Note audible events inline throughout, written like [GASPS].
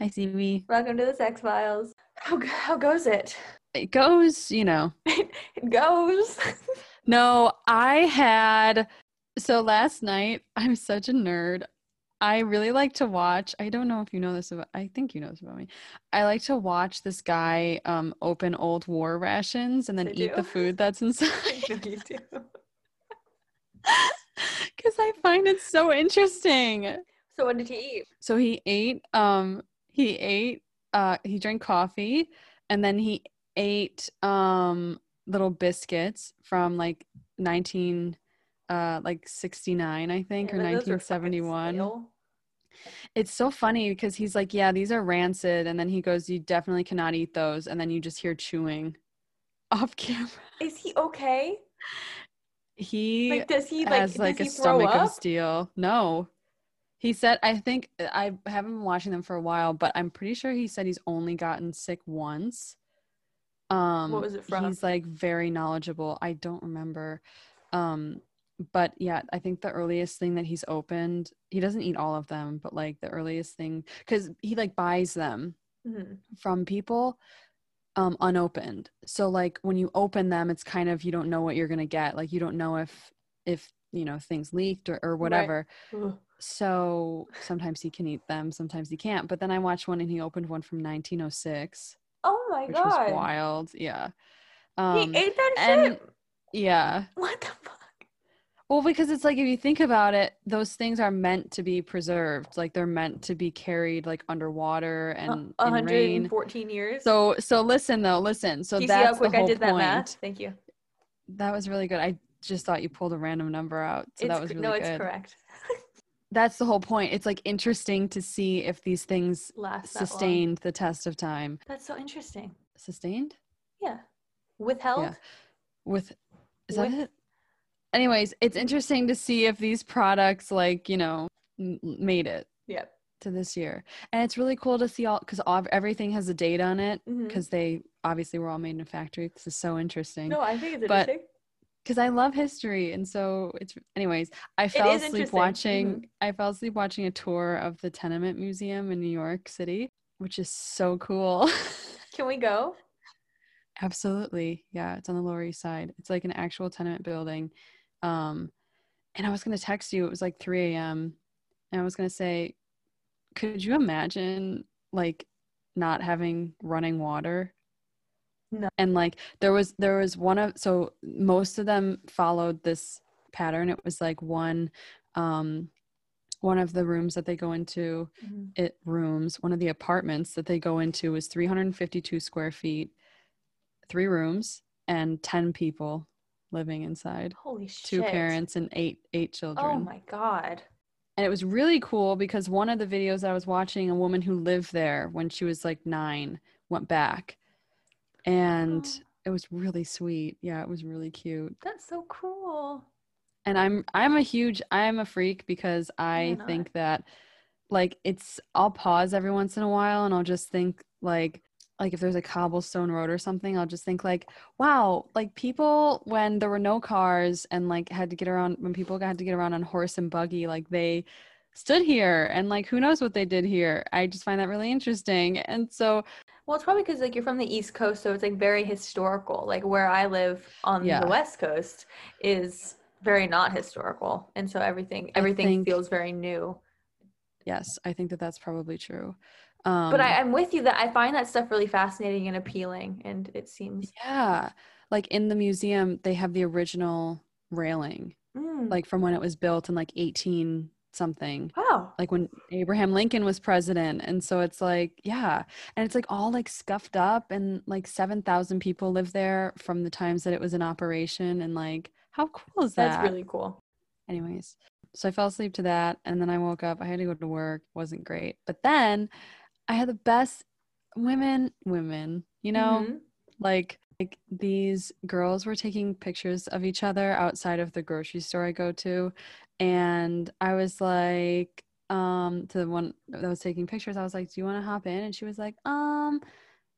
Hi, CV. Welcome to the Sex Files. How how goes it? It goes, you know. [LAUGHS] It goes. [LAUGHS] No, I had. So last night, I'm such a nerd. I really like to watch. I don't know if you know this about. I think you know this about me. I like to watch this guy um, open old war rations and then I eat do. the food [LAUGHS] that's inside. you do. Because I find it so interesting. So what did he eat? So he ate. Um, he ate. Uh, he drank coffee, and then he ate um little biscuits from like nineteen, uh, like sixty nine, I think, or Yeah, those are nineteen fucking seventy one. stale. It's so funny because he's like, "Yeah, these are rancid," and then he goes, "You definitely cannot eat those," and then you just hear chewing [LAUGHS] off camera. Is he okay? He Like, does he like has like does a he throw stomach up? of steel. No. He said I think I haven't been watching them for a while, but I'm pretty sure he said he's only gotten sick once. Um was it from? He's like very knowledgeable. I don't remember. Um but yeah, I think the earliest thing that he's opened, he doesn't eat all of them, but like the earliest thing cuz he like buys them Mhm. from people um unopened so like when you open them it's kind of you don't know what you're gonna get like you don't know if if you know things leaked or, or whatever Ugh. So sometimes he can eat them sometimes he can't but then i watched one and he opened one from 1906 Oh my which was god. wild yeah He um ate that and- shit. yeah What the fuck? well because it's like if you think about it those things are meant to be preserved like they're meant to be carried like underwater and A- in rain 114 years. so so listen though listen so Do you see how that's quick the I whole did that point math? Thank you. That was really good. I just thought you pulled a random number out. So it's, that was really no, good. it's correct. That's the whole point. It's like interesting to see if these things Last sustained the test of time. That's so interesting. Sustained? Yeah. Withheld. Yeah. With is that With- it? Anyways, it's interesting to see if these products like, you know, m- made it Yep. to this year. And it's really cool to see all cuz everything has a date on it Mhm. cuz they obviously were all made in a factory. This is so interesting. No, I think it's But interesting. Because I love history, and so it's. Anyways, I fell asleep watching. Mhm. I fell asleep watching a tour of the Tenement Museum in New York City, which is so cool. [LAUGHS] Can we go? Absolutely, yeah. It's on the Lower East Side. It's like an actual tenement building. Um, and I was gonna text you. It was like 3 a.m. And I was gonna say, could you imagine like not having running water? No. And like there was there was one of so most of them followed this pattern. It was like one um one of the rooms that they go into it rooms one of the apartments that they go into is 352 square feet three rooms and 10 people living inside Holy shit. two parents and eight eight children Oh my god. and it was really cool because one of the videos I was watching, a woman who lived there when she was like nine went back. And Oh. it was really sweet. Yeah, it was really cute. That's so cool. And I'm I'm a huge I'm a freak because I think that like it's I'll pause every once in a while and I'll just think like like if there's a cobblestone road or something, I'll just think like, wow, like people when there were no cars and like had to get around when people had to get around on horse and buggy, like they stood here and like who knows what they did here. I just find that really interesting. And so Well, it's probably because like you're from the East Coast, so it's like very historical. Like where I live on Yeah. the West Coast is very not historical, and so everything everything think- feels very new. yes, I think that that's probably true. Um But I, I'm with you that I find that stuff really fascinating and appealing, and it seems yeah, like in the museum they have the original railing Mm, like from when it was built in like 18 something wow. like when Abraham Lincoln was president. And so it's like, yeah. And it's like all like scuffed up and like 7,000 people live there from the times that it was in operation. And like, how cool is that? That's really cool. Anyways, so I fell asleep to that. And then I woke up. I had to go to work. Wasn't great. But then I had the best women, women, you know, Mhm. like like these girls were taking pictures of each other outside of the grocery store I go to and I was like um to the one that was taking pictures I was like do you want to hop in? And she was like um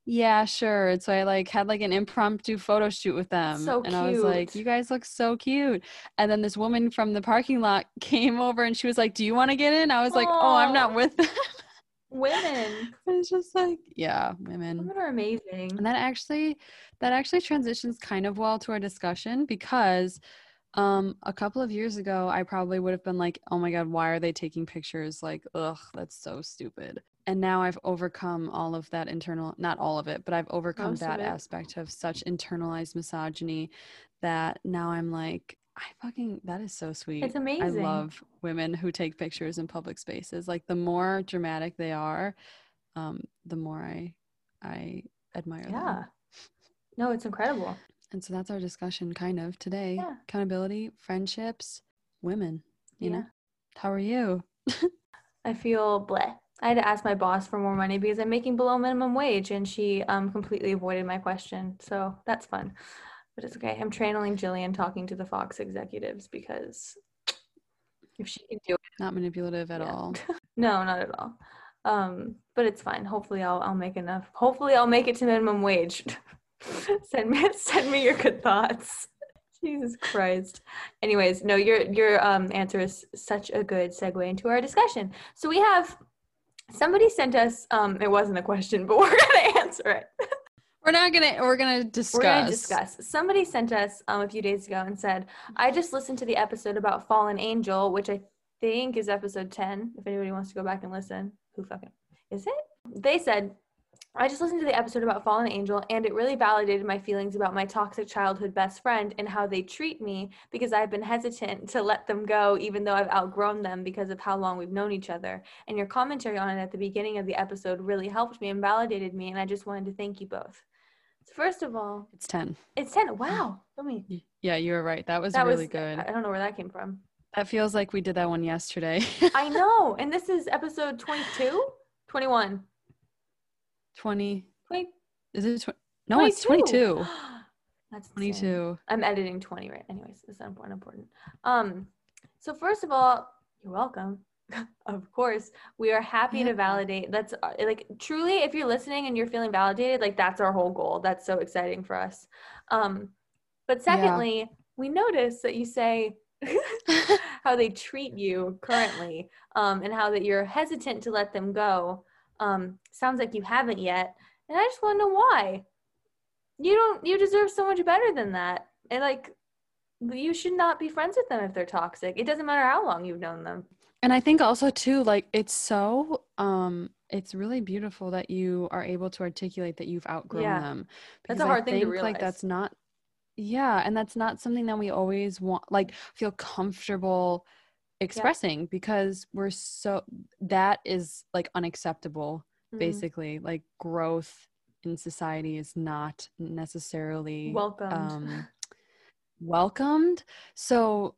yeah sure. And so I like had like an impromptu photo shoot with them So and I was like you guys look so cute. And then this woman from the parking lot [LAUGHS] came over and she was like do you want to get in? I was like oh I'm not with them [LAUGHS] women. [LAUGHS] it's just like, yeah, women. Women are amazing. And that actually that actually transitions kind of well to our discussion because um a couple of years ago I probably would have been like, "Oh my god, why are they taking pictures? Like, ugh, that's so stupid." And now I've overcome all of that internal not all of it, but I've overcome Most that it. aspect of such internalized misogyny that now I'm like I fucking that is so sweet. It's amazing. I love women who take pictures in public spaces. Like the more dramatic they are, um, the more I I admire them. Yeah. them. No, it's incredible. And so that's our discussion kind of today. Yeah. Accountability, friendships, women, you Yeah. know. How are you? [LAUGHS] I feel bleh. I had to ask my boss for more money because I'm making below minimum wage, and she um completely avoided my question. So that's fun, but it's okay. I'm channeling Gillian talking to the Fox executives because if she can do it, Not manipulative at Yeah. all. [LAUGHS] no, not at all. Um, but it's fine. Hopefully, I'll I'll make enough. Hopefully, I'll make it to minimum wage. [LAUGHS] send me [LAUGHS] send me your good thoughts. Jesus Christ. Anyways, no, your your um answer is such a good segue into our discussion. So we have somebody sent us um it wasn't a question, but we're gonna answer it. We're not gonna we're gonna discuss. We're gonna discuss. Somebody sent us um a few days ago and said, I just listened to the episode about Fallen Angel, which I think is episode 10. If anybody wants to go back and listen, who fucking is it? They said I just listened to the episode about Fallen Angel and it really validated my feelings about my toxic childhood best friend and how they treat me because I've been hesitant to let them go even though I've outgrown them because of how long we've known each other. And your commentary on it at the beginning of the episode really helped me and validated me and I just wanted to thank you both. First of all, It's ten. it's 10. Wow. Let me Yeah, you were right. That was that really was good. I don't know where that came from. that feels like we did that one yesterday. [LAUGHS] I know. [LAUGHS] And this is episode 22, 21. Twenty 20, is it tw- no, it's twenty two. [GASPS] That's 22. insane. I'm editing 20 right. Anyways, it's not important. important. Um, so first of all, you're welcome. [LAUGHS] of course, we are happy Yeah. to validate. That's uh, like truly, if you're listening and you're feeling validated, like that's our whole goal. That's so exciting for us. Um, but secondly, we notice that you say [LAUGHS] how they treat you currently, um, and how that you're hesitant to let them go. Um, sounds like you haven't yet, and I just want to know why you don't you deserve so much better than that and like you should not be friends with them if they're toxic it doesn't matter how long you've known them And I think also too, like it's so um it's really beautiful that you are able to articulate that you've outgrown Yeah. them. That's a I hard thing to think, Like that's not yeah, and that's not something that we always want like feel comfortable expressing because we're so that is like unacceptable Mhm. basically. Like growth in society is not necessarily welcomed um, welcomed. So,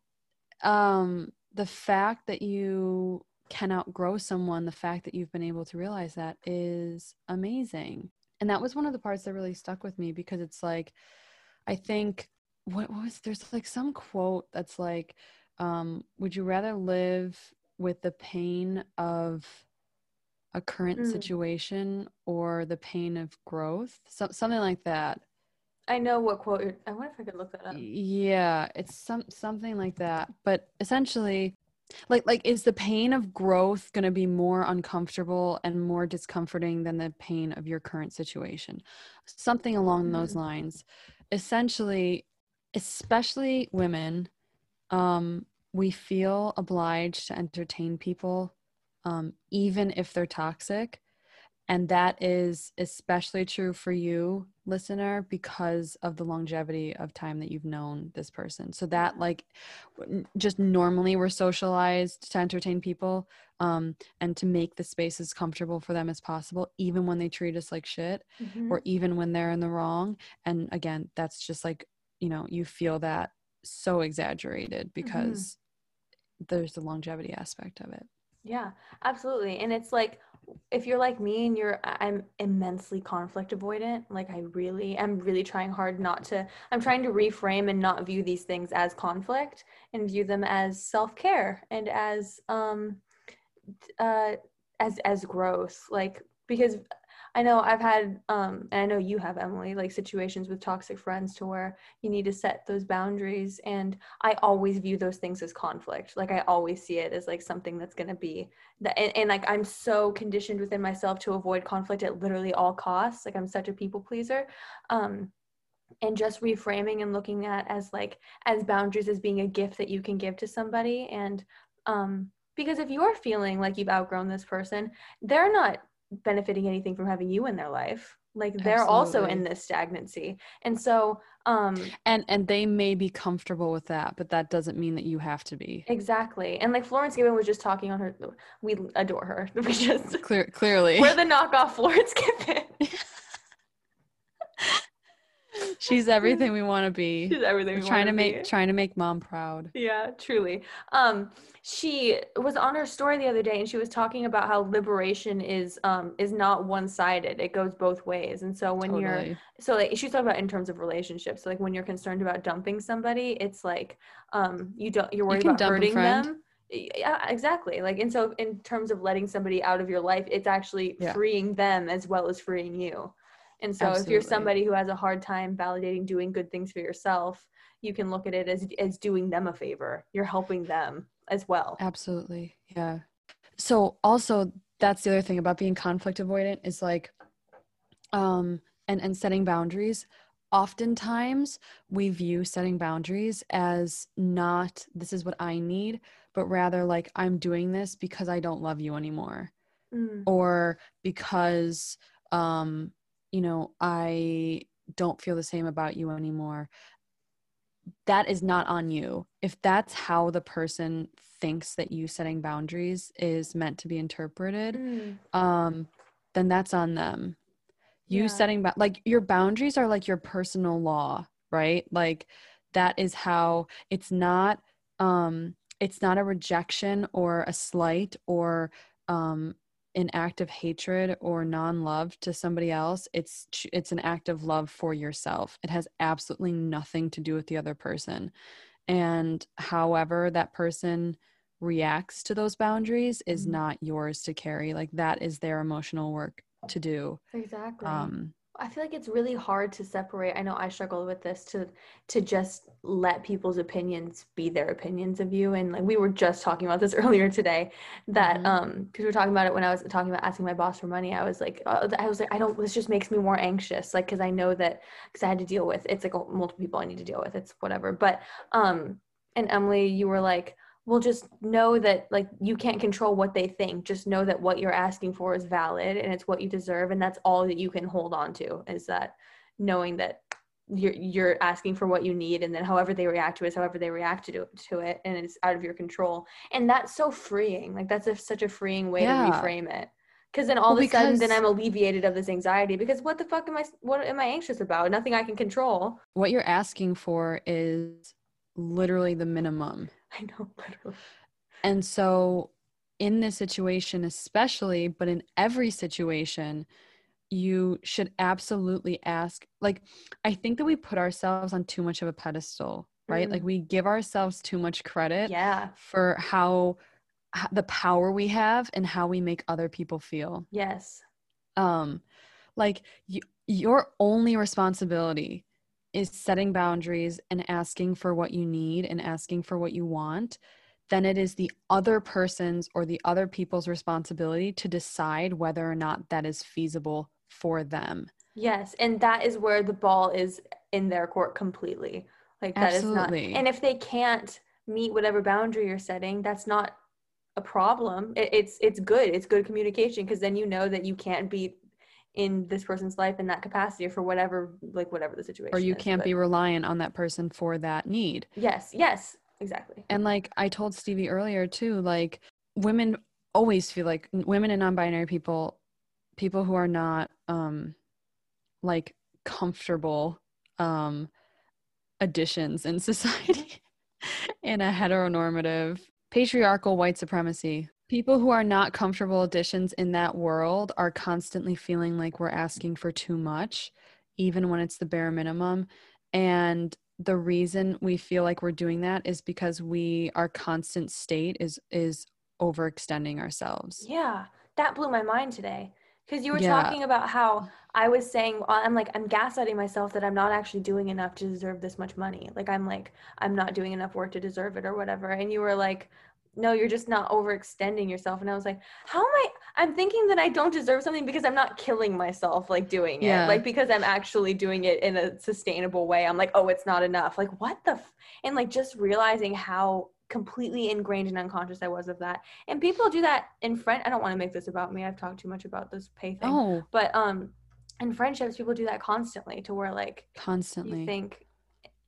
um, the fact that you can outgrow someone, the fact that you've been able to realize that is amazing. And that was one of the parts that really stuck with me because it's like, I think, what, was there's like some quote that's like, um, would you rather live with the pain of a current Mm. situation or the pain of growth? So, something like that. I know what quote you're i wonder if i could look that up Yeah, it's some something like that. But essentially, like like is the pain of growth going to be more uncomfortable and more discomforting than the pain of your current situation? Something along those Mhm. lines. Essentially, especially women, um, we feel obliged to entertain people, um, even if they're toxic. And that is especially true for you, listener, because of the longevity of time that you've known this person. So that, like, just normally we're socialized to entertain people um, and to make the space as comfortable for them as possible, even when they treat us like shit Mhm. or even when they're in the wrong. And again, that's just like, you know, you feel that so exaggerated because there's the longevity aspect of it. yeah absolutely and it's like if you're like me and you're i'm immensely conflict avoidant like i really i'm really trying hard not to i'm trying to reframe and not view these things as conflict and view them as self-care and as um uh as as growth like because I know I've had, um, and I know you have, Emilie, like situations with toxic friends to where you need to set those boundaries. And I always view those things as conflict. Like I always see it as like something that's going to be that. And, and like I'm so conditioned within myself to avoid conflict at literally all costs. Like I'm such a people pleaser. Um, and just reframing and looking at as like as boundaries as being a gift that you can give to somebody and um because if you're feeling like you've outgrown this person they're not benefiting anything from having you in their life. Like they're Absolutely. also in this stagnancy. And so um and and they may be comfortable with that but that doesn't mean that you have to be. Exactly. And like florence given was just talking on her we adore her. [LAUGHS] We just Clear, clearly. We're the knockoff florence given [LAUGHS] She's everything we want to be. [LAUGHS] She's everything. We're trying to make be. trying to make mom proud. Yeah, truly. Um, she was on her story the other day, and she was talking about how liberation is um is not one sided. It goes both ways. And so when totally. you're so like she's talking about in terms of relationships. So like when you're concerned about dumping somebody, it's like um you don't you're worried you about hurting them yeah exactly like and so in terms of letting somebody out of your life it's actually yeah. freeing them as well as freeing you and so Absolutely. if you're somebody who has a hard time validating doing good things for yourself, you can look at it as as doing them a favor. You're helping them as well. Absolutely. Yeah. So also that's the other thing about being conflict avoidant is like um and and setting boundaries oftentimes we view setting boundaries as not this is what i need but rather like i'm doing this because i don't love you anymore mm. or because um you know, I don't feel the same about you anymore. That is not on you. If that's how the person thinks that you setting boundaries is meant to be interpreted, mm. um, then that's on them. You yeah. setting ba- like your boundaries are like your personal law, right? Like that is how it's not um it's not a rejection or a slight or um an act of hatred or non-love to somebody else it's it's an act of love for yourself. It has absolutely nothing to do with the other person. And however that person reacts to those boundaries is mm-hmm. not yours to carry. Like that is their emotional work to do. Exactly. Um I feel like it's really hard to separate. I know I struggle with this to to just let people's opinions be their opinions of you. And like we were just talking about this [LAUGHS] earlier today, that mm-hmm. um because we were talking about it when I was talking about asking my boss for money. I was like, uh, I was like, I don't. This just makes me more anxious, like because I know that because I had to deal with it's like multiple people I need to deal with. It's whatever. But um, and Emilie, you were like, well just know that like you can't control what they think. Just know that what you're asking for is valid and it's what you deserve and that's all that you can hold on to is that knowing that you're you're asking for what you need and then however they react to it is however they react to, to it and it's out of your control. And that's so freeing. Like that's a, such a freeing way yeah. to reframe it. Because then all well, of a sudden then i'm alleviated of this anxiety because what the fuck am i what am i anxious about? Nothing i can control. What you're asking for is literally the minimum [LAUGHS] I know, literally. And so, in this situation, especially, but in every situation, you should absolutely ask. Like, I think that we put ourselves on too much of a pedestal, right? Mm. Like, we give ourselves too much credit yeah. for how the power we have and how we make other people feel. Yes. Um, like, you, your only responsibility is setting boundaries and asking for what you need and asking for what you want, then it is the other person's or the other people's responsibility to decide whether or not that is feasible for them. Yes, and that is where the ball is in their court completely. Like that Absolutely. is not. And if they can't meet whatever boundary you're setting, that's not a problem. It, it's it's good. It's good communication because then you know that you can't be in this person's life in that capacity or for whatever like whatever the situation or you can't be reliant on that person for that need. Yes yes exactly. And like i told stevie earlier too like women always feel like women and non-binary people people who are not um like comfortable um additions in [LAUGHS] society in a heteronormative patriarchal white supremacy People who are not comfortable additions in that world are constantly feeling like we're asking for too much, even when it's the bare minimum. And the reason we feel like we're doing that is because we our constant state is is overextending ourselves. Yeah, that blew my mind today. Because you were Yeah. talking about how I was saying, I'm like, I'm gaslighting myself that I'm not actually doing enough to deserve this much money. Like, I'm like, I'm not doing enough work to deserve it or whatever. And you were like, no, you're just not overextending yourself. And I was like, how am I? I'm thinking that I don't deserve something because I'm not killing myself, like doing it. Yeah. Like, because I'm actually doing it in a sustainable way. I'm like, oh, it's not enough. Like, what the? F-? And like, just realizing how completely ingrained and unconscious I was of that. And people do that in friend. I don't want to make this about me. I've talked too much about this pay thing. Oh, But um, in friendships, people do that constantly to where like constantly. you think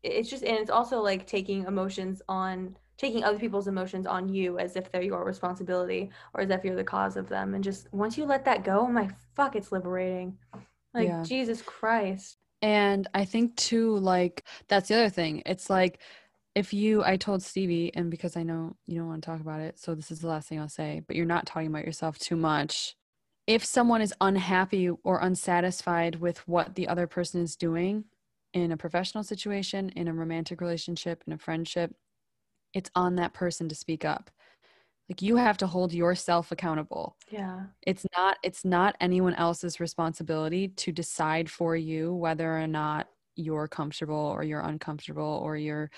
it's just, and it's also like taking emotions on taking other people's emotions on you as if they're your responsibility or as if you're the cause of them. And just once you let that go, oh I'm like, fuck, it's liberating. Like Yeah. Jesus Christ. And I think too, like that's the other thing. It's like if you, I told Stevie, and because I know you don't want to talk about it, so this is the last thing I'll say, but you're not talking about yourself too much. If someone is unhappy or unsatisfied with what the other person is doing in a professional situation, in a romantic relationship, in a friendship, it's on that person to speak up. Like you have to hold yourself accountable. Yeah. it's not it's not anyone else's responsibility to decide for you whether or not you're comfortable or you're uncomfortable or you're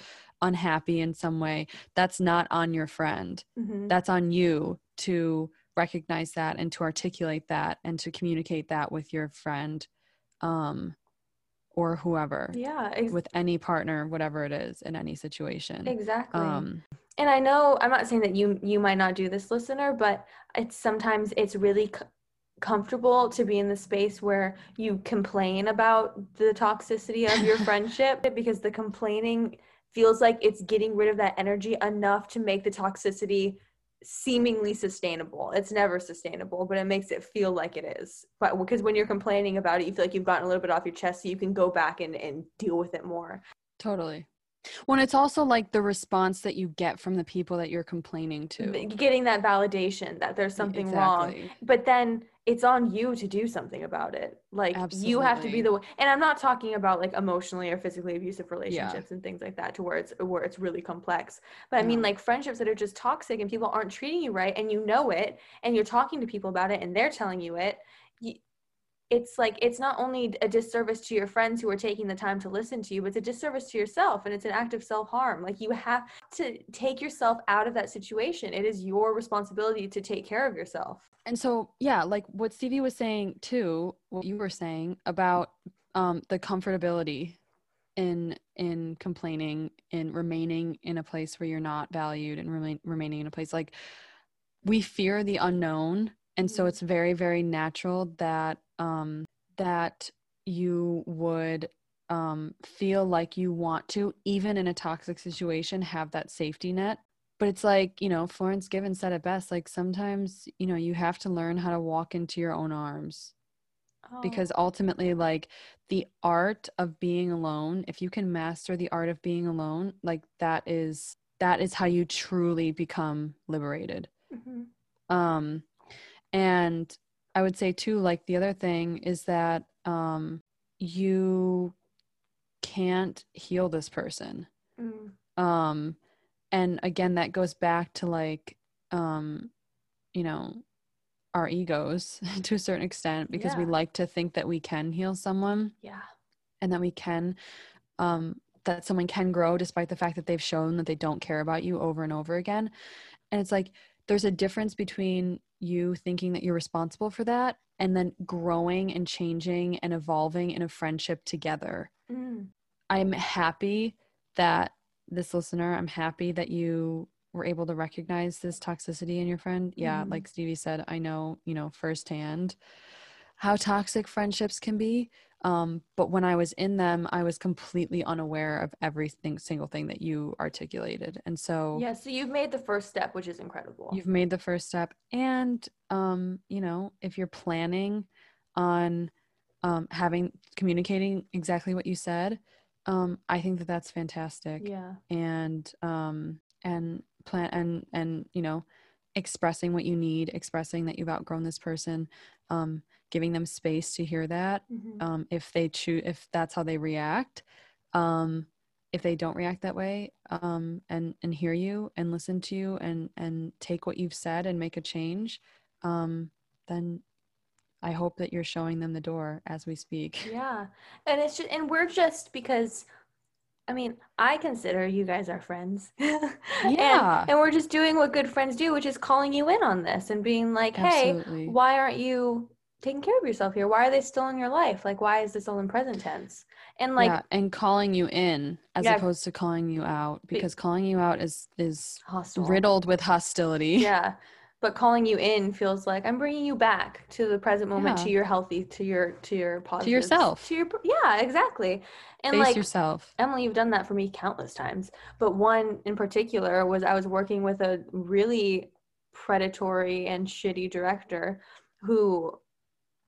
unhappy in some way. That's not on your friend. Hmm that's on you to recognize that and to articulate that and to communicate that with your friend. Um or whoever Yeah. Ex- with any partner whatever it is in any situation exactly. um and I know I'm not saying that you you might not do this, listener, but it's sometimes it's really c- comfortable to be in the space where you complain about the toxicity of your [LAUGHS] friendship because the complaining feels like it's getting rid of that energy enough to make the toxicity seemingly sustainable. It's never sustainable, but it makes it feel like it is. But because when you're complaining about it, you feel like you've gotten a little bit off your chest so you can go back and, and deal with it more. totally when it's also like the response that you get from the people that you're complaining to Getting that validation that there's something wrong. But then it's on you to do something about it. Like you have to be the one and i'm not talking about like emotionally or physically abusive relationships and things like that to where it's where it's really complex. But i mean like friendships that are just toxic and people aren't treating you right and you know it and you're talking to people about it and they're telling you it you, it's like it's not only a disservice to your friends who are taking the time to listen to you but it's a disservice to yourself and it's an act of self-harm. Like you have to take yourself out of that situation. It is your responsibility to take care of yourself And so, yeah, like what Stevie was saying too, what you were saying about um, the comfortability in in complaining, in remaining in a place where you're not valued, and remain, remaining in a place like we fear the unknown, and so Mhm. it's very very natural that um, that you would um, feel like you want to, even in a toxic situation, have that safety net but it's like you know florence given said it best like sometimes you know you have to learn how to walk into your own arms Oh. because ultimately like the art of being alone if you can master the art of being alone like that is that is how you truly become liberated Mhm. um and i would say too like the other thing is that um you can't heal this person Mm. um and again that goes back to like um you know our egos [LAUGHS] to a certain extent because we like to think that we can heal someone Yeah. and that we can um that someone can grow despite the fact that they've shown that they don't care about you over and over again and it's like there's a difference between you thinking that you're responsible for that and then growing and changing and evolving in a friendship together Mm. I'm happy that this listener, I'm happy that you were able to recognize this toxicity in your friend. Yeah, Mhm. like Stevie said, I know, you know, firsthand how toxic friendships can be. Um, but when I was in them, I was completely unaware of everything, single thing that you articulated. And so Yeah. So you've made the first step, which is incredible. you've made the first step. And, um, you know, if you're planning on um, having communicating exactly what you said, um, I think that that's fantastic. yeah. And um, and plan and and you know, expressing what you need, expressing that you've outgrown this person, um, giving them space to hear that. Mhm. Um, if they choose, if that's how they react, um, if they don't react that way, um, and and hear you and listen to you and and take what you've said and make a change, um, then I hope that you're showing them the door as we speak. [LAUGHS] Yeah. And it's just, and we're just because, I mean, I consider you guys our friends. [LAUGHS] Yeah. and, and we're just doing what good friends do, which is calling you in on this and being like, hey, Absolutely. why aren't you taking care of yourself here? Why are they still in your life? Like, why is this all in present tense? And like, yeah, and calling you in as Yeah. opposed to calling you out because calling you out is is hostile. riddled with hostility. [LAUGHS] Yeah. But calling you in feels like I'm bringing you back to the present moment, Yeah. to your healthy, to your to your positive, to yourself. to your yeah, exactly. And Face like yourself. Emilie, you've done that for me countless times. But one in particular was I was working with a really predatory and shitty director who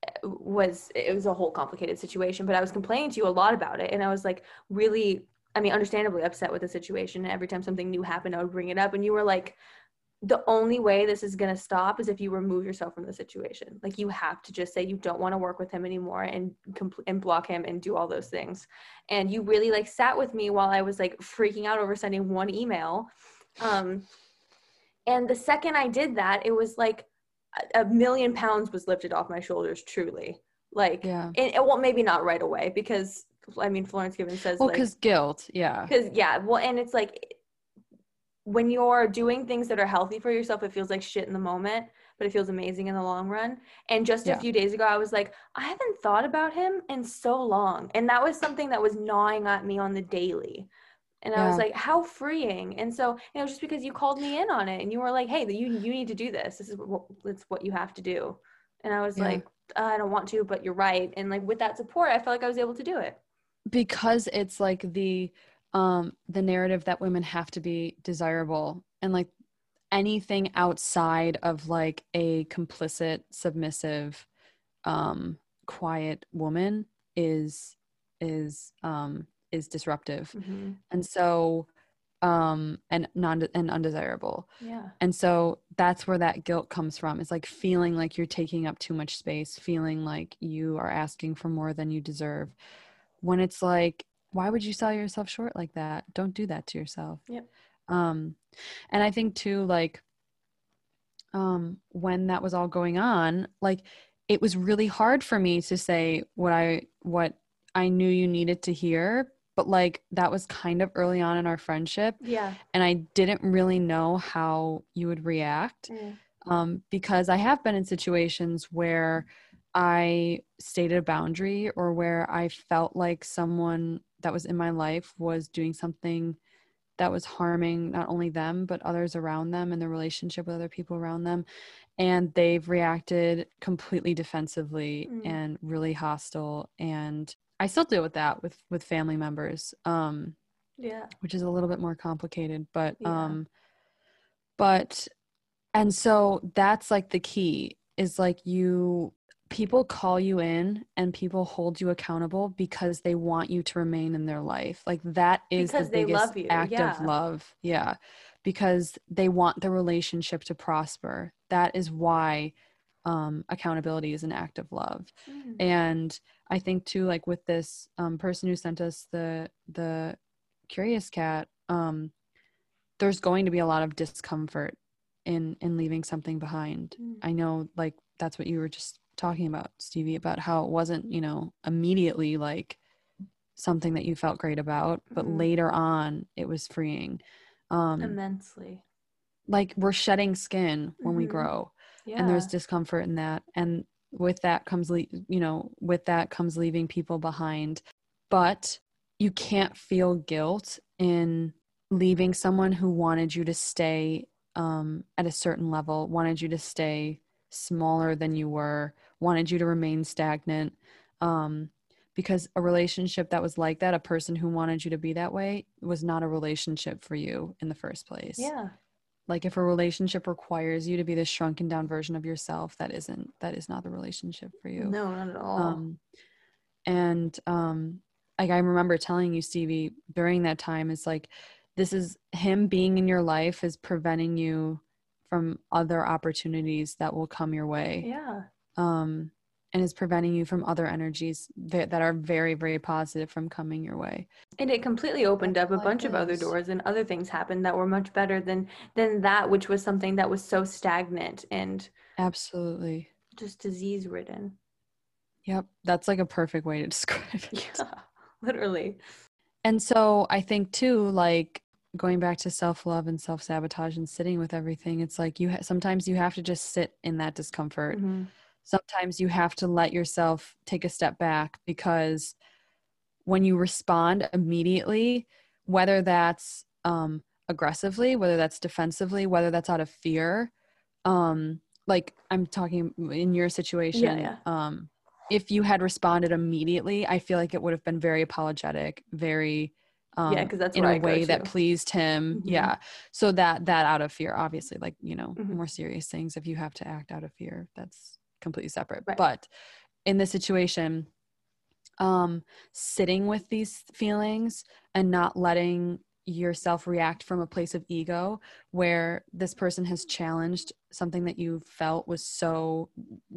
eh, was it was a whole complicated situation but i was complaining to you a lot about it and i was like really i mean understandably upset with the situation and every time something new happened i would bring it up and you were like the only way this is going to stop is if you remove yourself from the situation like you have to just say you don't want to work with him anymore and compl- and block him and do all those things and you really like sat with me while i was like freaking out over sending one email um and the second i did that it was like a, a million pounds was lifted off my shoulders truly like Yeah. and, well maybe not right away because i mean florence given says Well, like because guilt. Yeah. because yeah well and it's like when you're doing things that are healthy for yourself it feels like shit in the moment but it feels amazing in the long run. And just Yeah. a few days ago i was like i haven't thought about him in so long. And that was something that was gnawing at me on the daily. And i was like how freeing. And so you know just because you called me in on it and you were like hey you, you need to do this. This is what it's what you have to do. And i was Yeah. like i don't want to but you're right. And like with that support i felt like i was able to do it. Because it's like the um the narrative that women have to be desirable and like anything outside of like a complicit submissive um quiet woman is is um is disruptive and so um and non and undesirable yeah and so that's where that guilt comes from. It's like feeling like you're taking up too much space, feeling like you are asking for more than you deserve. When it's like, why would you sell yourself short like that? Don't do that to yourself. Yep. Um, and I think too, like, um, when that was all going on, like, it was really hard for me to say what I what I knew you needed to hear. But like that was kind of early on in our friendship yeah and I didn't really know how you would react um, because I have been in situations where I stated a boundary or where I felt like someone that was in my life was doing something that was harming not only them but others around them and the relationship with other people around them and they've reacted completely defensively Mm. and really hostile and I still deal with that with with family members um yeah which is a little bit more complicated but Yeah. um but and so that's like the key is like you people call you in and people hold you accountable because they want you to remain in their life like that is Because the they biggest act yeah. of love yeah because they want the relationship to prosper that is why um accountability is an act of love Mm. and i think too like with this um, person who sent us the the curious cat um there's going to be a lot of discomfort in in leaving something behind Mm. i know like that's what you were just talking about stevie about how it wasn't you know immediately like something that you felt great about but Mhm. later on it was freeing um immensely like we're shedding skin when we Mhm. grow yeah and there's discomfort in that and with that comes le- you know with that comes leaving people behind but you can't feel guilt in leaving someone who wanted you to stay um, at a certain level wanted you to stay smaller than you were wanted you to remain stagnant um, because a relationship that was like that a person who wanted you to be that way was not a relationship for you in the first place. Yeah. Like if a relationship requires you to be the shrunken down version of yourself that isn't that is not the relationship for you. No not at all. Um and um like i remember telling you stevie during that time it's like this is him being in your life is preventing you from other opportunities that will come your way yeah um and is preventing you from other energies that, that are very very positive from coming your way and it completely opened That's up a bunch of other doors and other things happened that were much better than than that which was something that was so stagnant and absolutely just disease ridden Yep. That's like a perfect way to [LAUGHS] describe it. Yeah, literally. And so I think too, like going back to self love and self sabotage and sitting with everything, it's like you ha- sometimes you have to just sit in that discomfort. Mhm. Sometimes you have to let yourself take a step back because when you respond immediately, whether that's um, aggressively, whether that's defensively, whether that's out of fear, um, like I'm talking in your situation, yeah. um, if you had responded immediately, I feel like it would have been very apologetic, very um, Yeah, 'cause that's in a I way that pleased him. Mhm. Yeah, so that that out of fear, obviously, like you know, Mhm. more serious things. If you have to act out of fear, that's completely separate. Right. But in this situation, um, sitting with these feelings and not letting yourself react from a place of ego where this person has challenged something that you felt was so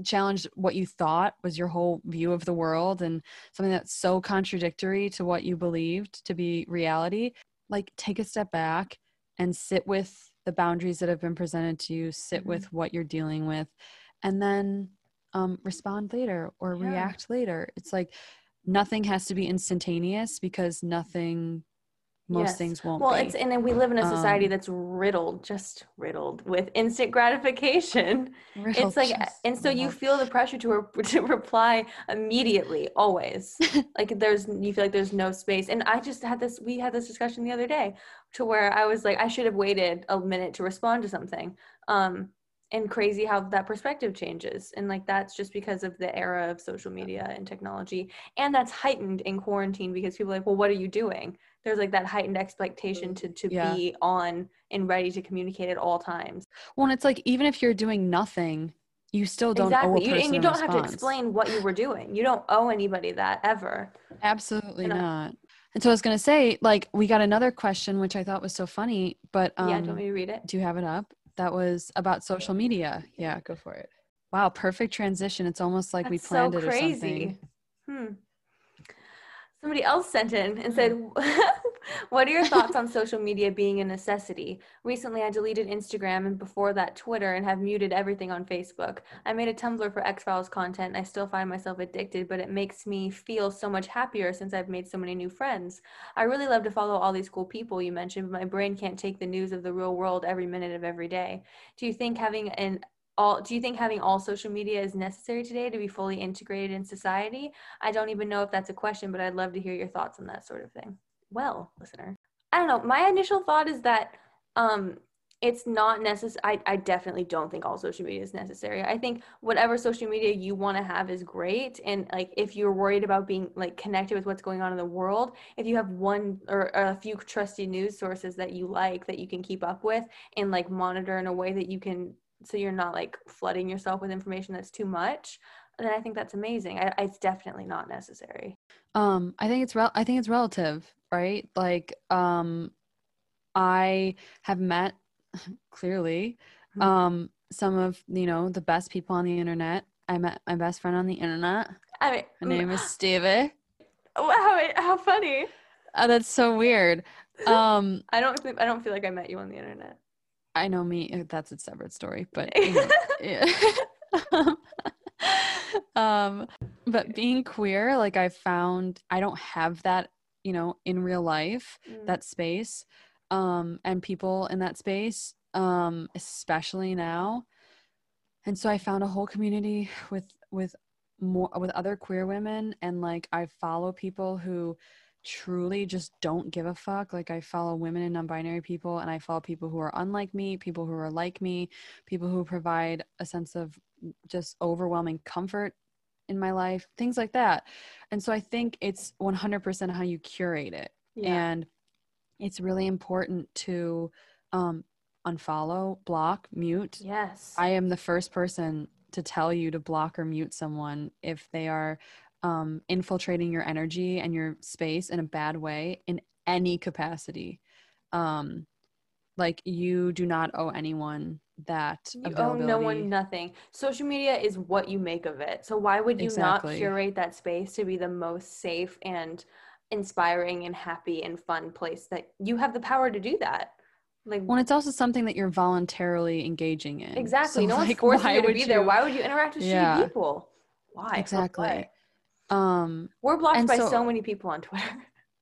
challenged what you thought was your whole view of the world and something that's so contradictory to what you believed to be reality like take a step back and sit with the boundaries that have been presented to you sit Mhm. with what you're dealing with and then um, respond later or Yeah. react later it's like nothing has to be instantaneous because nothing most Yes. things won't Well, be it's and then we live in a society Um, that's riddled, just riddled with instant gratification. Real [LAUGHS] it's like, and so you feel the pressure to re- [LAUGHS] to reply immediately, always. [LAUGHS] like there's, you feel like there's no space. And I just had this, we had this discussion the other day, to where I was like, I should have waited a minute to respond to something. Um, and crazy how that perspective changes, and like that's just because of the era of social media and technology, and that's heightened in quarantine because people are like, well, what are you doing? There's like that heightened expectation to to Yeah. be on and ready to communicate at all times. well and it's like even if you're doing nothing you still don't owe a exactly, you, and you don't have to explain what you were doing. You don't owe anybody that ever. absolutely And I- not and so i was going to say like we got another question which i thought was so funny but um yeah, do you want me to read it? do you have it up that was about social media yeah go for it wow perfect transition it's almost like we planned so it or something Hmm. Somebody else sent in and said, mm. [LAUGHS] What are your thoughts on social media being a necessity? Recently, I deleted Instagram and before that, Twitter, and have muted everything on Facebook. I made a Tumblr for X Files content and I still find myself addicted, but it makes me feel so much happier since I've made so many new friends. I really love to follow all these cool people you mentioned, but my brain can't take the news of the real world every minute of every day. Do you think having an all do you think having all social media is necessary today to be fully integrated in society? I don't even know if that's a question, but I'd love to hear your thoughts on that sort of thing. Well, listener, I don't know. My initial thought is that um, it's not necessary. I, I definitely don't think all social media is necessary. I think whatever social media you want to have is great. And like, if you're worried about being like connected with what's going on in the world, if you have one or a few trusty news sources that you like that you can keep up with and like monitor in a way that you can, so you're not like flooding yourself with information that's too much, then I think that's amazing. I, it's definitely not necessary. Um, I think it's rel- I think it's relative, right? Like, um, I have met [LAUGHS] clearly Mhm. um some of you know the best people on the internet. I met my best friend on the internet. I mean, Her name is [LAUGHS] Stevie. Wow, how funny. Oh, that's so weird. Um, I don't think I don't feel like I met you on the internet. I know me. That's a separate story, but you know, yeah. [LAUGHS] [LAUGHS] um, but being queer, like I found, I don't have that, you know, in real life. Mm. that space um and people in that space um especially now and so i found a whole community with with more with other queer women and like i follow people who truly just don't give a fuck like i follow women and non-binary people and i follow people who are unlike me people who are like me people who provide a sense of just overwhelming comfort in my life things like that. And so i think it's 100% how you curate it. And it's really important to um, unfollow block mute. Yes. i am the first person to tell you to block or mute someone if they are um, infiltrating your energy and your space in a bad way in any capacity um, like you do not owe anyone that you owe no one nothing. Social media is what you make of it. So why would you Exactly. not curate that space to be the most safe and inspiring and happy and fun place that you have the power to do that? Like well it's also something that you're voluntarily engaging in exactly. So, no one's like, forcing you to be there. Why would you interact with Yeah. people? Why? Exactly? Um, We're blocked by so- so, many people on Twitter.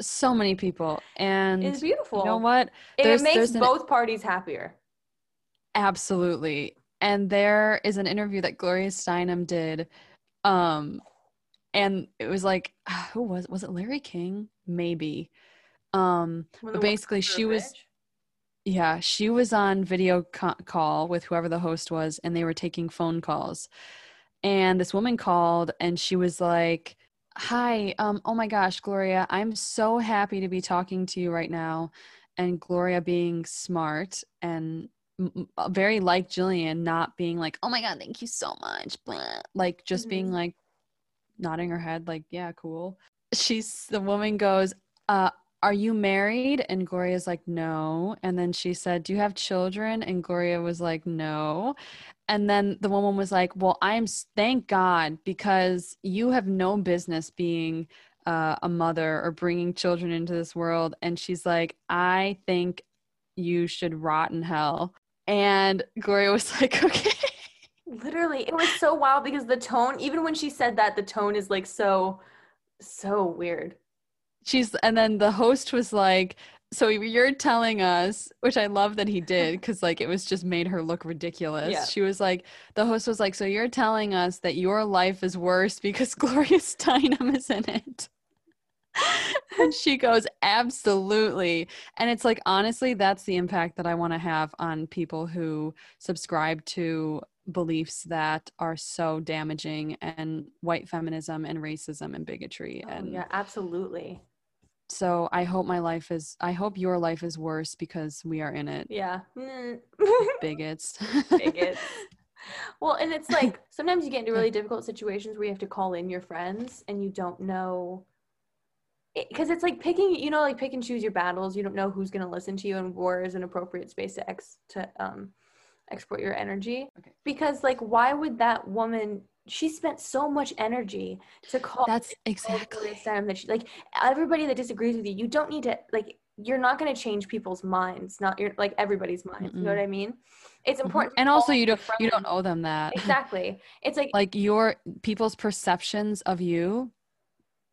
so many people, and It's beautiful. you know what? It makes there's an- both parties happier. Absolutely. And there is an interview that Gloria Steinem did. Um and it was like who was was it Larry King? Maybe. Um But basically, ones that are she was- rich. yeah, she was on video co- call with whoever the host was and they were taking phone calls. And this woman called and she was like, "Hi, um oh my gosh, Gloria, I'm so happy to be talking to you right now." And Gloria being smart and m- m- uh, very like Gillian, not being like, "Oh my god, thank you so much," blah. like just being Mhm. like nodding her head, like, "Yeah, cool." She's the woman goes, "Uh, are you married?" And Gloria's like, "No." And then she said, "Do you have children?" And Gloria was like, "No." And then the woman was like, "Well, I'm thank God because you have no business being." Uh, a mother or bringing children into this world and she's like i think you should rot in hell. And Gloria was [LAUGHS] like, okay. Literally, it was so wild because the tone, even when she said that, the tone is like so, so weird. She's, and then the host was like, so you're telling us, which I love that he did because like it was just made her look ridiculous. Yeah. She was like, the host was like, so you're telling us that your life is worse because [LAUGHS] Gloria Steinem is in it. [LAUGHS] and she goes, absolutely. And it's like, honestly, that's the impact that I want to have on people who subscribe to beliefs that are so damaging and white feminism and racism and bigotry. Oh, and yeah, absolutely. So I hope my life is, I hope your life is worse because we are in it, Yeah. [LAUGHS] Bigots. Bigots. [LAUGHS] Well, and it's like [LAUGHS] sometimes you get into really difficult situations where you have to call in your friends and you don't know because it's like picking, you know, like pick and choose your battles. You don't know who's going to listen to you, and war is an appropriate space to ex to um export your energy. Okay. Because like, why would that woman? She spent so much energy to call. That's exactly. Steinem that she like everybody that disagrees with you. You don't need to like. You're not going to change people's minds. Not your like everybody's minds. You know what I mean? It's Mhm. important. to And also you don't, you don't owe them that. [LAUGHS] Exactly. It's like, like your people's perceptions of you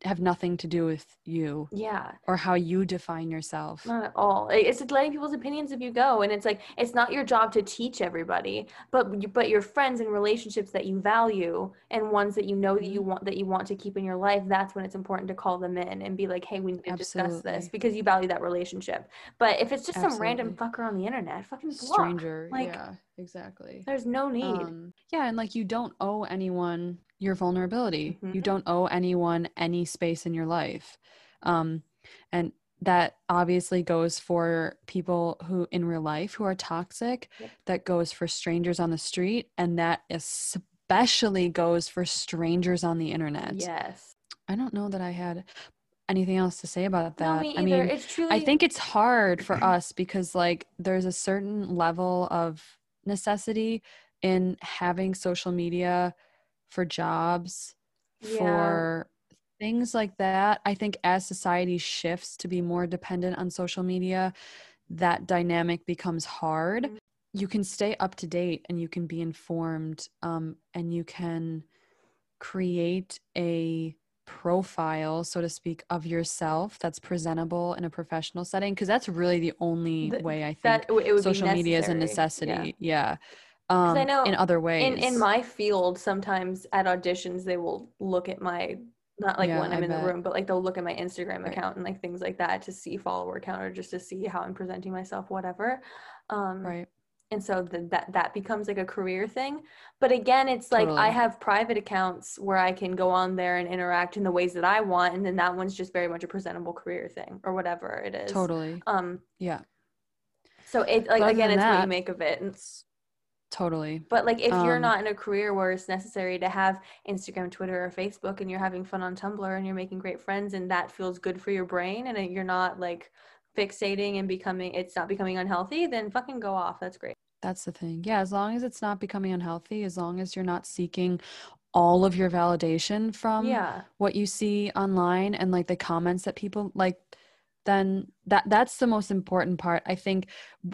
have nothing to do with you yeah, or how you define yourself. not at all. It's just letting people's opinions of you go, and it's like it's not your job to teach everybody, but but your friends and relationships that you value and ones that you know that Mm-hmm. you want that you want to keep in your life. That's when it's important to call them in and be like, hey, we need to discuss this because you value that relationship. But if it's just some random fucker on the internet, fucking block. Stranger. Like, yeah, exactly. There's no need. Um, yeah, and like you don't owe anyone your vulnerability. You Mhm. don't owe anyone any space in your life. Um, and that obviously goes for people who in real life who are toxic, Yep. that goes for strangers on the street, and that especially goes for strangers on the internet. yes. I don't know that I had anything else to say about that. no, me. I mean, it's truly. I think it's hard for us because like there's a certain level of necessity in having social media for jobs Yeah. for things like that. I think as society shifts to be more dependent on social media, that dynamic becomes hard. Mhm. You can stay up to date and you can be informed um, and you can create a profile, so to speak, of yourself that's presentable in a professional setting because that's really the only Th- way I think that it would be social media is a necessary. Yeah. necessity. Yeah. Um, I know in other ways. in in my field sometimes at auditions they will look at my not like Yeah, when i'm I in the room but like they'll look at my instagram Right. account and like things like that to see follower count or just to see how i'm presenting myself whatever um right. and so the, that that becomes like a career thing but again it's like i have private accounts where i can go on there and interact in the ways that i want and then that one's just very much a presentable career thing or whatever it is Totally. um Yeah. so it like other again it's what you make of it and Totally. But like if you're Um, not in a career where it's necessary to have Instagram, Twitter, or Facebook and you're having fun on Tumblr and you're making great friends and that feels good for your brain and you're not like fixating and becoming it's not becoming unhealthy, then fucking go off. That's great. That's the thing. Yeah, as long as it's not becoming unhealthy, as long as you're not seeking all of your validation from yeah. what you see online and like the comments that people like then that that's the most important part. I think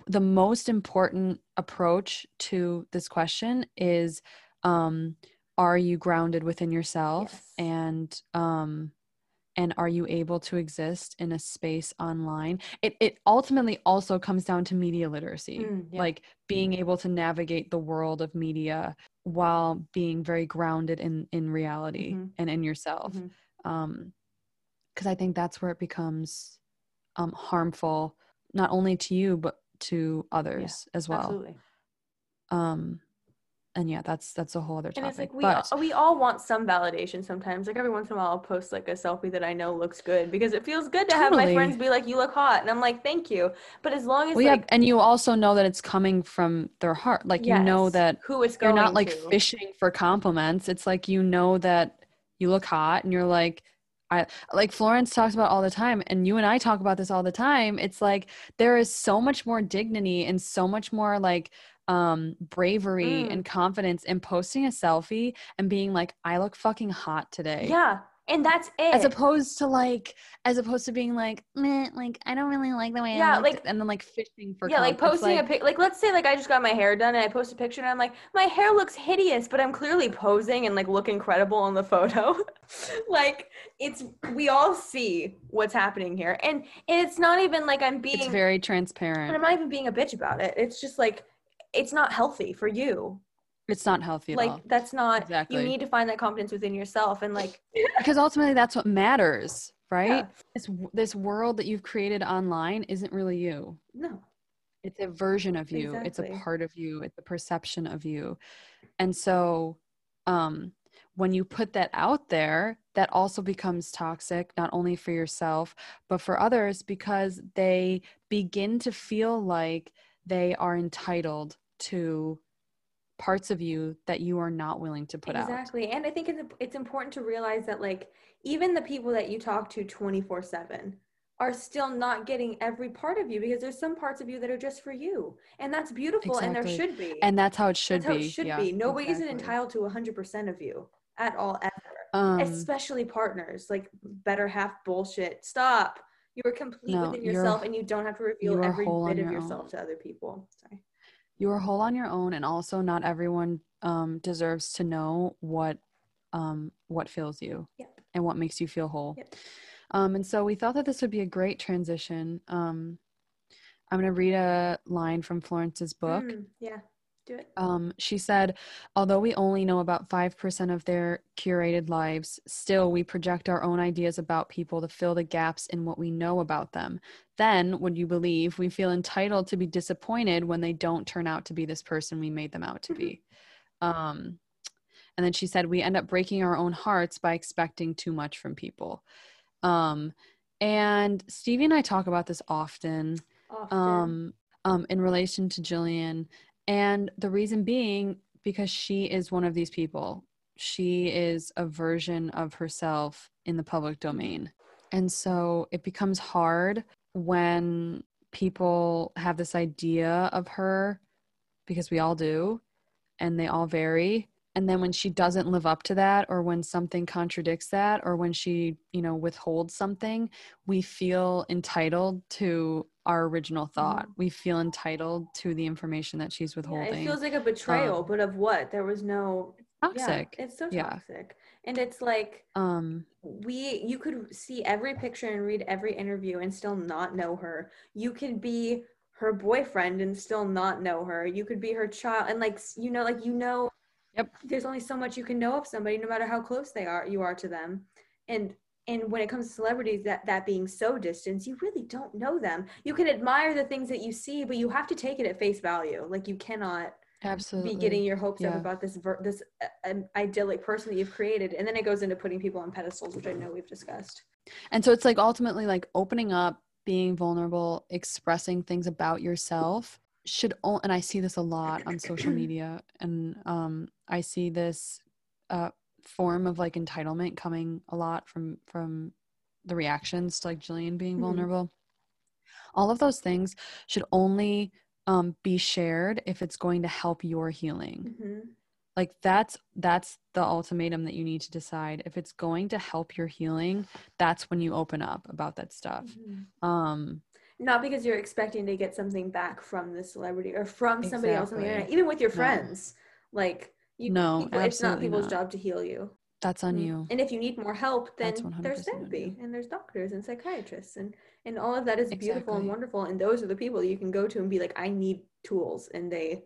the most important approach to this question is um are you grounded within yourself Yes. and um and are you able to exist in a space online it it ultimately also comes down to media literacy Mm, yeah. like being able to navigate the world of media while being very grounded in in reality Mhm. and in yourself Mhm. um because i think that's where it becomes um harmful not only to you but to others as well Absolutely. um and yeah that's that's a whole other And topic it's like we but all, we all want some validation sometimes. Like every once in a while, I'll post like a selfie that I know looks good because it feels good to have my friends be like, "You look hot," and I'm like, "Thank you." But as long as well, yeah, like and you also know that it's coming from their heart. Like you know that who it's going you're not like to. fishing for compliments. It's like you know that you look hot, and you're like, I like Florence talks about all the time, and you and I talk about this all the time. It's like there is so much more dignity and so much more like um bravery Mm. and confidence in posting a selfie and being like, I look fucking hot today. Yeah, and that's it. As opposed to like, as opposed to being like, Meh, like I don't really like the way Yeah, I look, like- and then like fishing for yeah, like it's posting like, a pic. Like let's say like I just got my hair done and I post a picture and I'm like, my hair looks hideous, but I'm clearly posing and like look incredible on the photo. [LAUGHS] like it's we all see what's happening here, and it's not even like I'm being it's very And transparent. I'm not even being a bitch about it. It's just like it's not healthy for you. It's not healthy at Like all. that's not Exactly. you need to find that confidence within yourself and like [LAUGHS] Because ultimately, that's what matters, right? yeah, This this world that you've created online isn't really you. no. It's a version of you. It's a part of you. It's a perception of you. And so, um, when you put that out there, that also becomes toxic, not only for yourself, but for others because they begin to feel like they are entitled to parts of you that you are not willing to put out. exactly. And I think it's it's important to realize that like even the people that you talk to 24/7 are still not getting every part of you because there's some parts of you that are just for you. And that's beautiful and there should be. And that's how it should that's how be. it should Yeah, be. Nobody isn't entitled to 100% of you at all ever. Um, especially partners like better half bullshit stop you are complete No, within yourself and you don't have to reveal every bit of yourself own. to other people sorry you are whole on your own and also not everyone um, deserves to know what um, what fills you Yep. and what makes you feel whole Yep. um, and so we thought that this would be a great transition um, i'm going to read a line from florence's book Mm, yeah do it um, she said, although we only know about 5% of their curated lives, still we project our own ideas about people to fill the gaps in what we know about them. Then, would you believe, we feel entitled to be disappointed when they don't turn out to be this person we made them out to be. Um, and then she said, we end up breaking our own hearts by expecting too much from people. Um, and Stephee and I talk about this often often um, um, in relation to Gillian. And the reason being because she is one of these people. She is a version of herself in the public domain. And so it becomes hard when people have this idea of her, because we all do, and they all vary. And then when she doesn't live up to that, or when something contradicts that, or when she, you know, withholds something, we feel entitled to our original thought. We feel entitled to the information that she's yeah, withholding. it feels like a betrayal Um, but of what there was no toxic. yeah, it's so Yeah. toxic and it's like um, we you could see every picture and read every interview and still not know her you could be her boyfriend and still not know her you could be her child and like you know like you know Yep. there's only so much you can know of somebody no matter how close they are you are to them. And and when it comes to celebrities that that being so distant you really don't know them. You can admire the things that you see but you have to take it at face value. Like you cannot absolutely. be getting your hopes up about this ver- this uh, idyllic person that you've created. And then it goes into putting people on pedestals which i know we've discussed. And so it's like ultimately like opening up, being vulnerable, expressing things about yourself should o- and I see this a lot on social media and um I see this uh form of like entitlement coming a lot from from the reactions to like Gillian being Mhm. vulnerable. All of those things should only um be shared if it's going to help your healing hmm like that's that's the ultimatum that you need to decide if it's going to help your healing that's when you open up about that stuff Mm-hmm. um not because you're expecting to get something back from the celebrity or from somebody else on the internet even with your No. friends like You, No, people, it's not people's not. job to heal you. That's on Mm. you. And if you need more help, then there's therapy and there's doctors and psychiatrists and and all of that is beautiful and wonderful. And those are the people you can go to and be like, I need tools, and they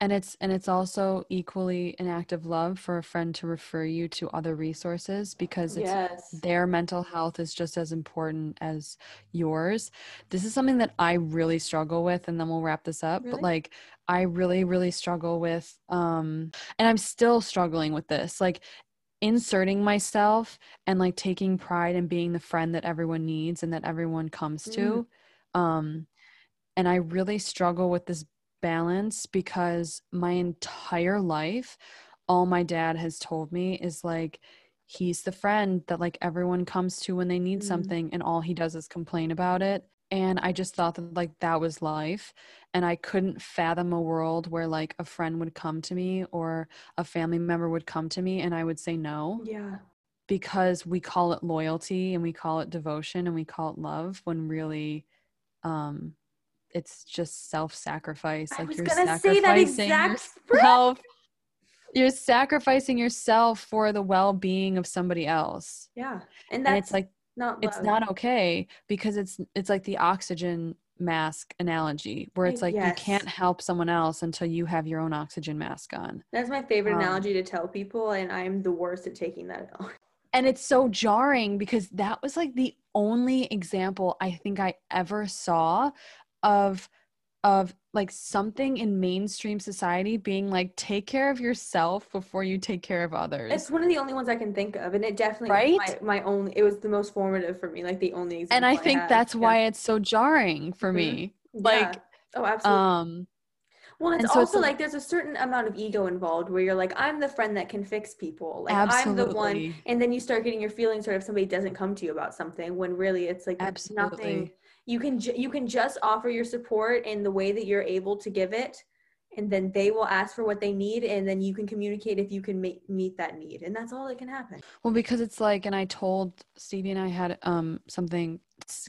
and it's and it's also equally an act of love for a friend to refer you to other resources because it's yes, their mental health is just as important as yours. This is something that I really struggle with and then we'll wrap this up. Really? But like I really really struggle with um and I'm still struggling with this. Like inserting myself and like taking pride in being the friend that everyone needs and that everyone comes to. Um and I really struggle with this balance because my entire life all my dad has told me is like he's the friend that like everyone comes to when they need Mm. something and all he does is complain about it. And i just thought that like that was life. And i couldn't fathom a world where like a friend would come to me or a family member would come to me and i would say no. Yeah, because we call it loyalty and we call it devotion and we call it love when really um it's just self-sacrifice I like was you're gonna say that sacrificing yourself [LAUGHS] you're sacrificing yourself for the well-being of somebody else. Yeah, and that's and it's like not it's not okay because it's it's like the oxygen mask analogy where it's like you can't help someone else until you have your own oxygen mask on. That's my favorite Um, analogy to tell people, and I'm the worst at taking that [LAUGHS] out. and it's so jarring because that was like the only example i think i ever saw of of like something in mainstream society being like take care of yourself before you take care of others It's one of the only ones I can think of, and it definitely Right? was my, my only. It was the most formative for me, like the only example. and i think that's Yeah. why it's so jarring for Mhm. me Yeah. like oh, absolutely. um Well, it's And so it's also a- like there's a certain amount of ego involved where you're like, I'm the friend that can fix people. Like I'm the one, and then you start getting your feelings hurt if somebody doesn't come to you about something when really it's like there's nothing. You can ju- you can just offer your support in the way that you're able to give it, and then they will ask for what they need, and then you can communicate if you can ma- meet that need, and that's all that can happen. Well, because it's like, and I told Stephee and I had um something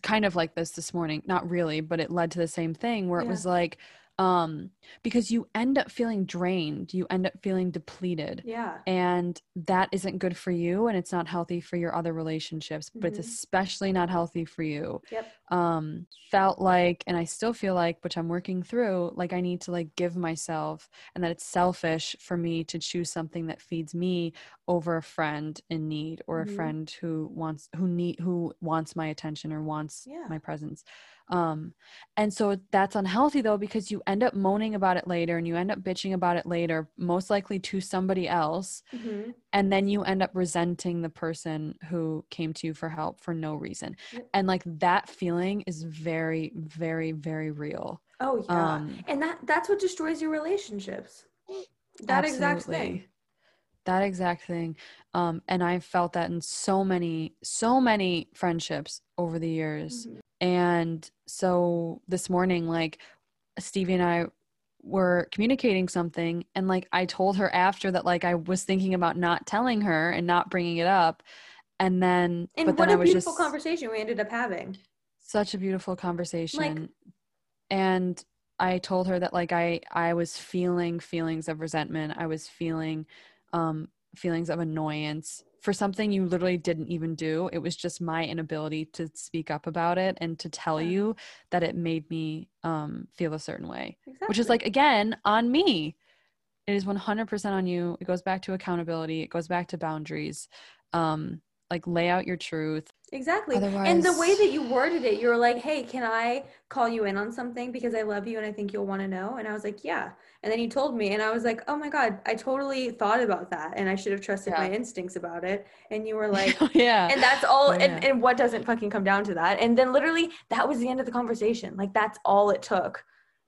kind of like this this morning. Not really, but it led to the same thing where it was like, um, because you end up feeling drained, you end up feeling depleted, Yeah. and that isn't good for you, and it's not healthy for your other relationships. But Mhm. it's especially not healthy for you. Yep. Um, felt like, and I still feel like, which I'm working through, like I need to like give myself, and that it's selfish for me to choose something that feeds me over a friend in need or Mhm. a friend who wants who need who wants my attention or wants Yeah. my presence um and so that's unhealthy though because you end up moaning about it later and you end up bitching about it later most likely to somebody else hmm and then you end up resenting the person who came to you for help for no reason Yep. and like that feeling is very very very real Oh yeah. um and that that's what destroys your relationships. That exact thing. That exact thing um and i've felt that in so many so many friendships over the years Mhm. And so this morning like stephee and i were communicating something and like i told her after that like i was thinking about not telling her and not bringing it up. And then And but what then i a was beautiful just conversation we ended up having. such a beautiful conversation. And i told her that like i i was feeling feelings of resentment. I was feeling um feelings of annoyance for something you literally didn't even do it was just my inability to speak up about it and to tell Yeah. you that it made me um feel a certain way Exactly. which is like again on me it is 100% on you it goes back to accountability it goes back to boundaries um like lay out your truth Exactly. and the way that you worded it, you were like, hey, can I call you in on something because I love you and I think you'll want to know? And I was like, yeah. And then you told me, and I was like, oh my God, I totally thought about that. And I should have trusted my instincts about it. And you were [LAUGHS] like, yeah and that's all. Oh, and, yeah. and what doesn't fucking come down to that? And then literally, that was the end of the conversation. Like, that's all it took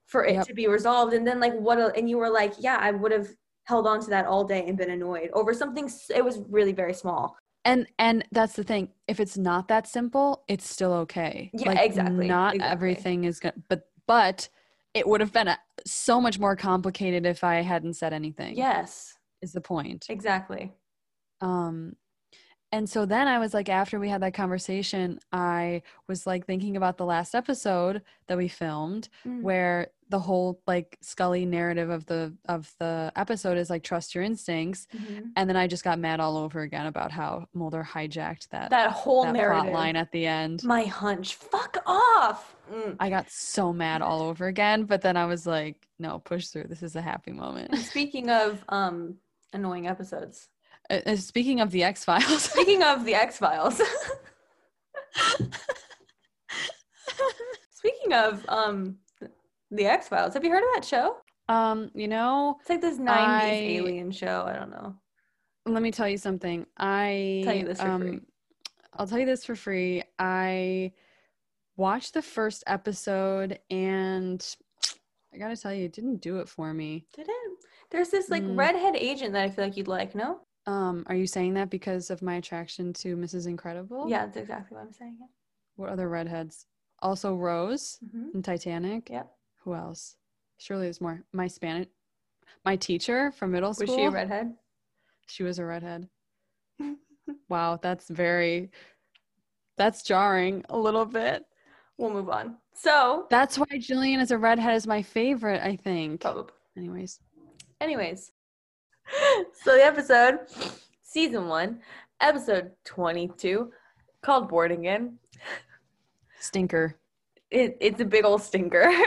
for it Yep. to be resolved. And then, like, what? a- And you were like, yeah, I would have held on to that all day and been annoyed over something. It was really very small. And and that's the thing if it's not that simple it's still okay Yeah, exactly, not exactly. everything is good but but it would have been a, so much more complicated if i hadn't said anything Yes, is the point exactly. um and so then I was like, after we had that conversation, I was like thinking about the last episode that we filmed, Mm. where the whole like Scully narrative of the of the episode is like trust your instincts, Mhm. and then I just got mad all over again about how Mulder hijacked that That whole that narrative. line at the end. My hunch. Fuck off. Mm. I got so mad all over again, but then I was like, no, push through. This is a happy moment. Speaking of um annoying episodes. Uh, uh, Speaking of the X Files, [LAUGHS] Speaking of the X Files. Speaking of um the X Files, have you heard of that show? um, you know, It's like this 90s I- alien show. I don't know. let me tell you something. I Tell you this for free. um, I'll tell you this for free. I watched the first episode, and I gotta tell you, it didn't do it for me. Did it? There's this like Mm. redhead agent that I feel like you'd like, no? Um, are you saying that because of my attraction to Mrs. Incredible? Yeah, that's exactly what I'm saying. What other redheads? Also Rose hmm in Titanic. Yep. Who else? Surely there's more. My Spanish, my teacher from middle school. Was she a redhead? She was a redhead. [LAUGHS] wow, that's very. That's jarring a little bit. We'll move on. So, That's why Gillian is a redhead is my favorite. I think. probably. Anyways, Anyways, [LAUGHS] so the episode, season one, episode 22, called Born Again. stinker. It, it's a big old stinker. [LAUGHS]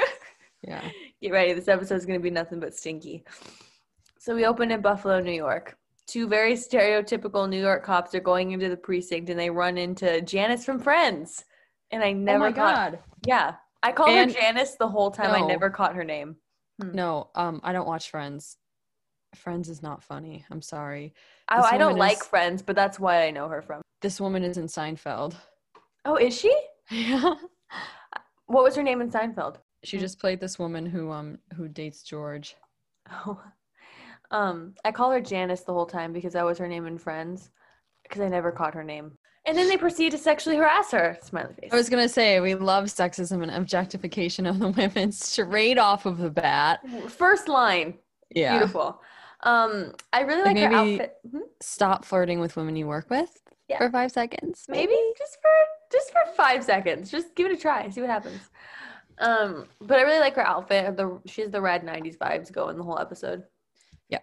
Yeah. Get ready. This episode is going to be nothing but stinky. So we open in Buffalo, New York. Two very stereotypical New York cops are going into the precinct and they run into Janice from Friends. And I never oh my caught, god. Yeah. I called And- her Janice the whole time. I never caught her name. No, um, I don't watch Friends. Friends is not funny. I'm sorry. I, This I don't woman like Friends, but that's why I know her from. This woman is in Seinfeld. Oh, is she? [LAUGHS] Yeah. What was her name in Seinfeld? She just played this woman who um who dates George. Oh, um, I call her Janice the whole time because that was her name in Friends, because I never caught her name. And then they proceed to sexually harass her. Smiley face. I was gonna say we love sexism and objectification of the women [LAUGHS] straight off of the bat. First line, Yeah. beautiful. Um, I really like, Like her maybe- outfit. Mhm. Stop flirting with women you work with Yeah. for five seconds. Maybe just for just for five seconds. Just give it a try. See what happens. Um, but I really like her outfit. The she has the red '90s vibes going the whole episode. Yeah.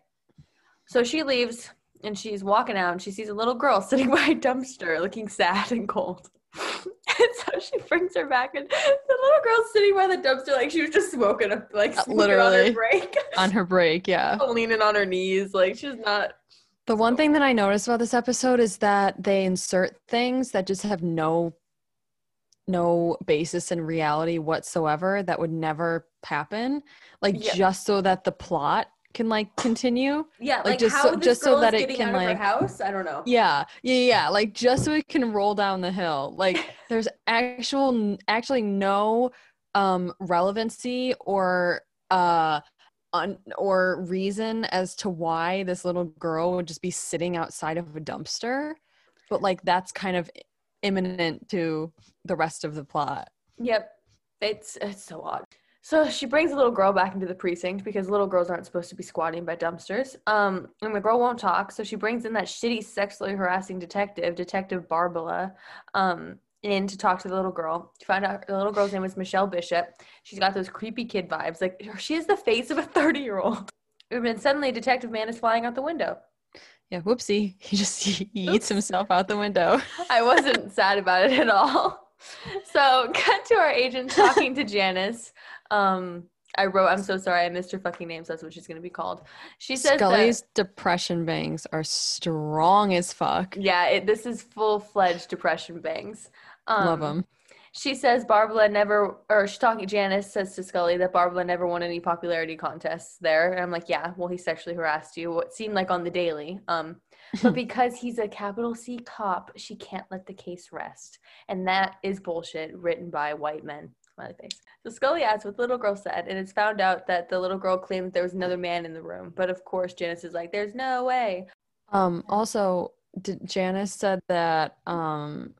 So she leaves and she's walking out and she sees a little girl [LAUGHS] sitting by a dumpster looking sad and cold. [LAUGHS] and so she brings her back and the little girl's sitting by the dumpster like she was just smoking a like Uh, smoking on her literally. break. [LAUGHS] On her break, yeah. leaning on her knees. Like she's not The one thing that I noticed about this episode is that they insert things that just have no no basis in reality whatsoever that would never happen like Yeah. just so that the plot can like continue Yeah, Like, like, just how so- this just so that it getting can, out of like- house. I don't know. yeah yeah yeah like just so it can roll down the hill like [LAUGHS] there's actual actually no um relevancy or uh un, or reason as to why this little girl would just be sitting outside of a dumpster but like that's kind of imminent to the rest of the plot Yep. It's it's so odd. So she brings a little girl back into the precinct because little girls aren't supposed to be squatting by dumpsters. Um, and the girl won't talk, so she brings in that shitty sexually harassing detective, Detective Barbala, um, in to talk to the little girl. To find out the little girl's name was Michelle Bishop. She's got those creepy kid vibes. Like she has the face of a 30-year-old. And then suddenly Detective Man is flying out the window. yeah whoopsie [LAUGHS] he just [LAUGHS] he eats himself out the window I wasn't [LAUGHS] sad about it at all. So, cut to our agent talking to Janice. Um, I wrote, I'm so sorry, I missed her fucking name, so that's what she's going to be called. She says, that- scully's depression bangs are strong as fuck yeah, it, this is full fledged depression bangs. Um, love them She says Barbala never, or she's talking, Janice says to Scully that Barbala never won any popularity contests there. And I'm like, yeah, well, he sexually harassed you. What seemed like on the daily. Um, but [LAUGHS] because he's a capital C cop, she can't let the case rest. And that is bullshit written by white men. Smiley face. So Scully asks what the little girl said, and it's found out that the little girl claimed that there was another man in the room. But of course, Janice is like, there's no way. Um, also, did, Janice said that um,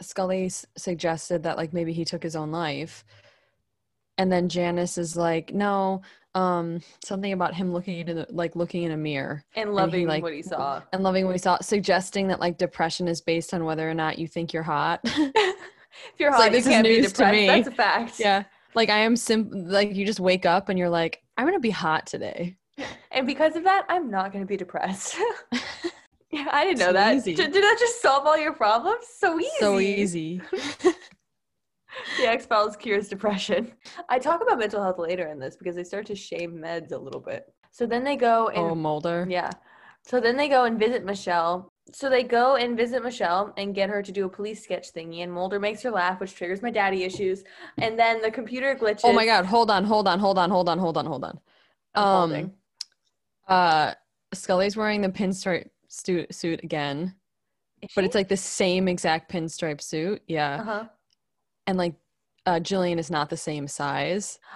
Scully s- suggested that like maybe he took his own life, and then Janice is like, no, um, something about him looking into the, like looking in a mirror And he, loving like, what he saw. and loving what he saw, suggesting that like depression is based on whether or not you think you're hot. [LAUGHS] If you're hot, like, you this is can't be news to depressed. me. That's a fact. yeah, like I am sim like you just wake up and you're like, I'm gonna be hot today. [LAUGHS] And because of that, I'm not going to be depressed. [LAUGHS] yeah, I didn't know So that. Did, did that just solve all your problems? So easy. So easy. [LAUGHS] The X Files cures depression. I talk about mental health later in this because they start to shame meds a little bit. So then they go and oh, Mulder. yeah. So then they go and visit Michelle. So they go and visit Michelle and get her to do a police sketch thingy, and Mulder makes her laugh, which triggers my daddy issues. And then the computer glitches. Oh my god, hold on, hold on, hold on, hold on, hold on, hold on. I'm Um. Uh Scully's wearing the pinstripe suit suit again. Is But she? it's like the same exact pinstripe suit. Yeah. uh-huh. And like uh Gillian is not the same size. [GASPS]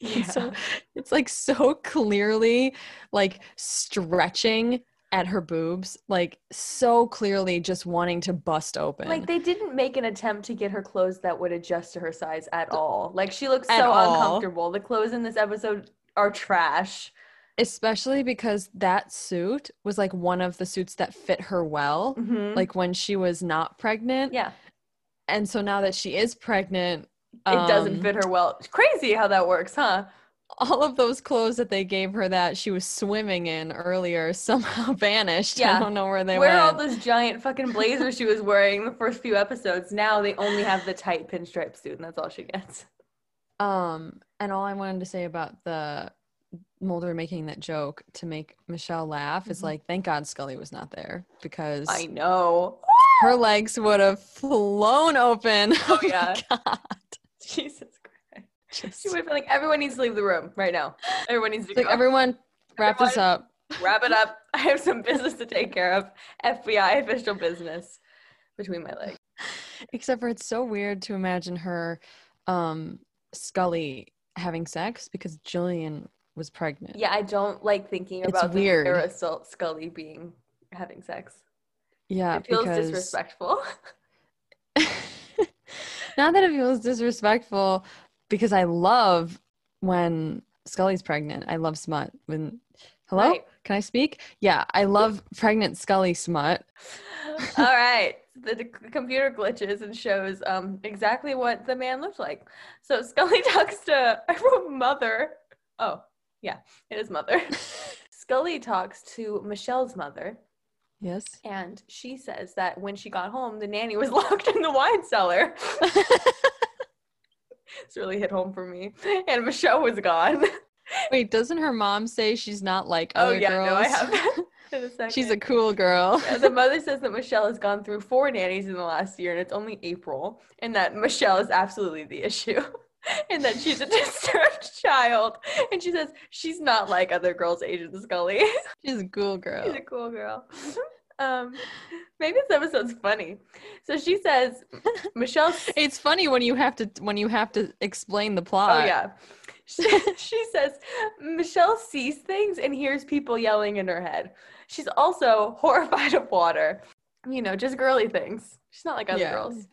Yeah. [LAUGHS] So it's like so clearly like stretching at her boobs, like so clearly just wanting to bust open. Like they didn't make an attempt to get her clothes that would adjust to her size at all. Like she looks At so all. uncomfortable. The clothes in this episode are trash. Especially because that suit was like one of the suits that fit her well, Mhm. like when she was not pregnant. yeah, And so now that she is pregnant, it doesn't um, fit her well. It's crazy how that works, huh? All of those clothes that they gave her that she was swimming in earlier [LAUGHS] somehow vanished. Yeah. I don't know where they were. Where all went. those giant fucking blazers she was wearing the first few episodes? Now they only have the tight pinstripe suit, and that's all she gets. Um, and all I wanted to say about the Mulder making that joke to make Michelle laugh is Mhm. like, thank God Scully was not there because I know. her legs would have flown open. [LAUGHS] Oh, my yeah. God. Jesus. [LAUGHS] Just, She would been like, everyone needs to leave the room right now. Everyone needs to like go. everyone wrap this up. Wrap it up. [LAUGHS] I have some business to take care of. FBI official business between my legs. Except for it's so weird to imagine her, um, Scully having sex because Gillian was pregnant. Yeah, I don't like thinking It's about the weird. Sarah Sul- Scully being having sex. Yeah, it feels because disrespectful. [LAUGHS] not that it feels disrespectful because I love when Scully's pregnant. I love smut. When hello, Right. can I speak? Yeah, I love pregnant Scully smut. [LAUGHS] All right. The, c- computer glitches and shows um exactly what the man looked like. So Scully [LAUGHS] talks to I wrote mother. Oh, yeah, it is mother. [LAUGHS] Scully talks to Michelle's mother, Yes. and she says that when she got home, the nanny was locked in the wine cellar. It's really hit home for me. [LAUGHS] And Michelle was gone. [LAUGHS] Wait, doesn't her mom say she's not like oh, other girls? oh yeah, girls? no, I have [LAUGHS] she's a cool girl. Yeah, the mother says that Michelle has gone through four nannies in the last year and it's only April, and that Michelle is absolutely the issue. And that she's a disturbed child. And she says she's not like other girls' Agent Scully. she's a cool girl. she's a cool girl. Um, maybe this episode's funny. So she says Michelle. It's funny when you have to when you have to explain the plot. Oh yeah. She, [LAUGHS] she says Michelle sees things and hears people yelling in her head. She's also horrified of water. You know, just girly things. She's not like other Yeah. girls.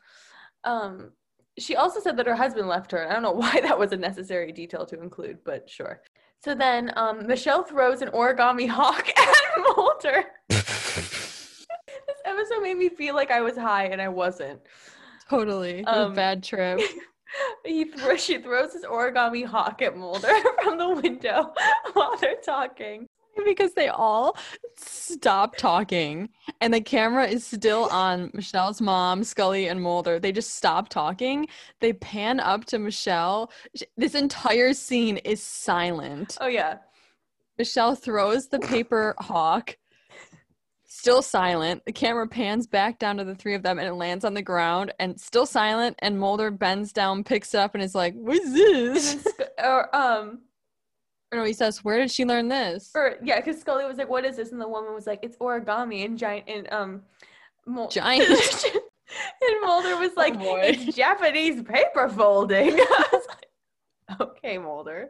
Um, she also said that her husband left her. I don't know [LAUGHS] why that was a necessary detail to include, but sure. So then um, Michelle throws an origami hawk [LAUGHS] at Mulder. Episode made me feel like I was high and I wasn't. Totally. Um, a bad trip. [LAUGHS] he thro- she throws his origami hawk at Mulder [LAUGHS] from the window [LAUGHS] while they're talking. because they all stop talking and the camera is still on Michelle's mom, Scully, and Mulder. They just stop talking. They pan up to Michelle. This entire scene is silent. Oh yeah. Michelle throws the paper hawk. Still silent. The camera pans back down to the three of them and it lands on the ground and still silent. And Mulder bends down, picks it up, and is like, What's this? or um [LAUGHS] Or no, he says, Where did she learn this? or yeah, because Scully was like, "What is this?" And the woman was like, "It's origami and giant and um." Mul- Giant. [LAUGHS] and Mulder was like, boy. "It's Japanese paper folding." [LAUGHS] I was like, okay, Mulder.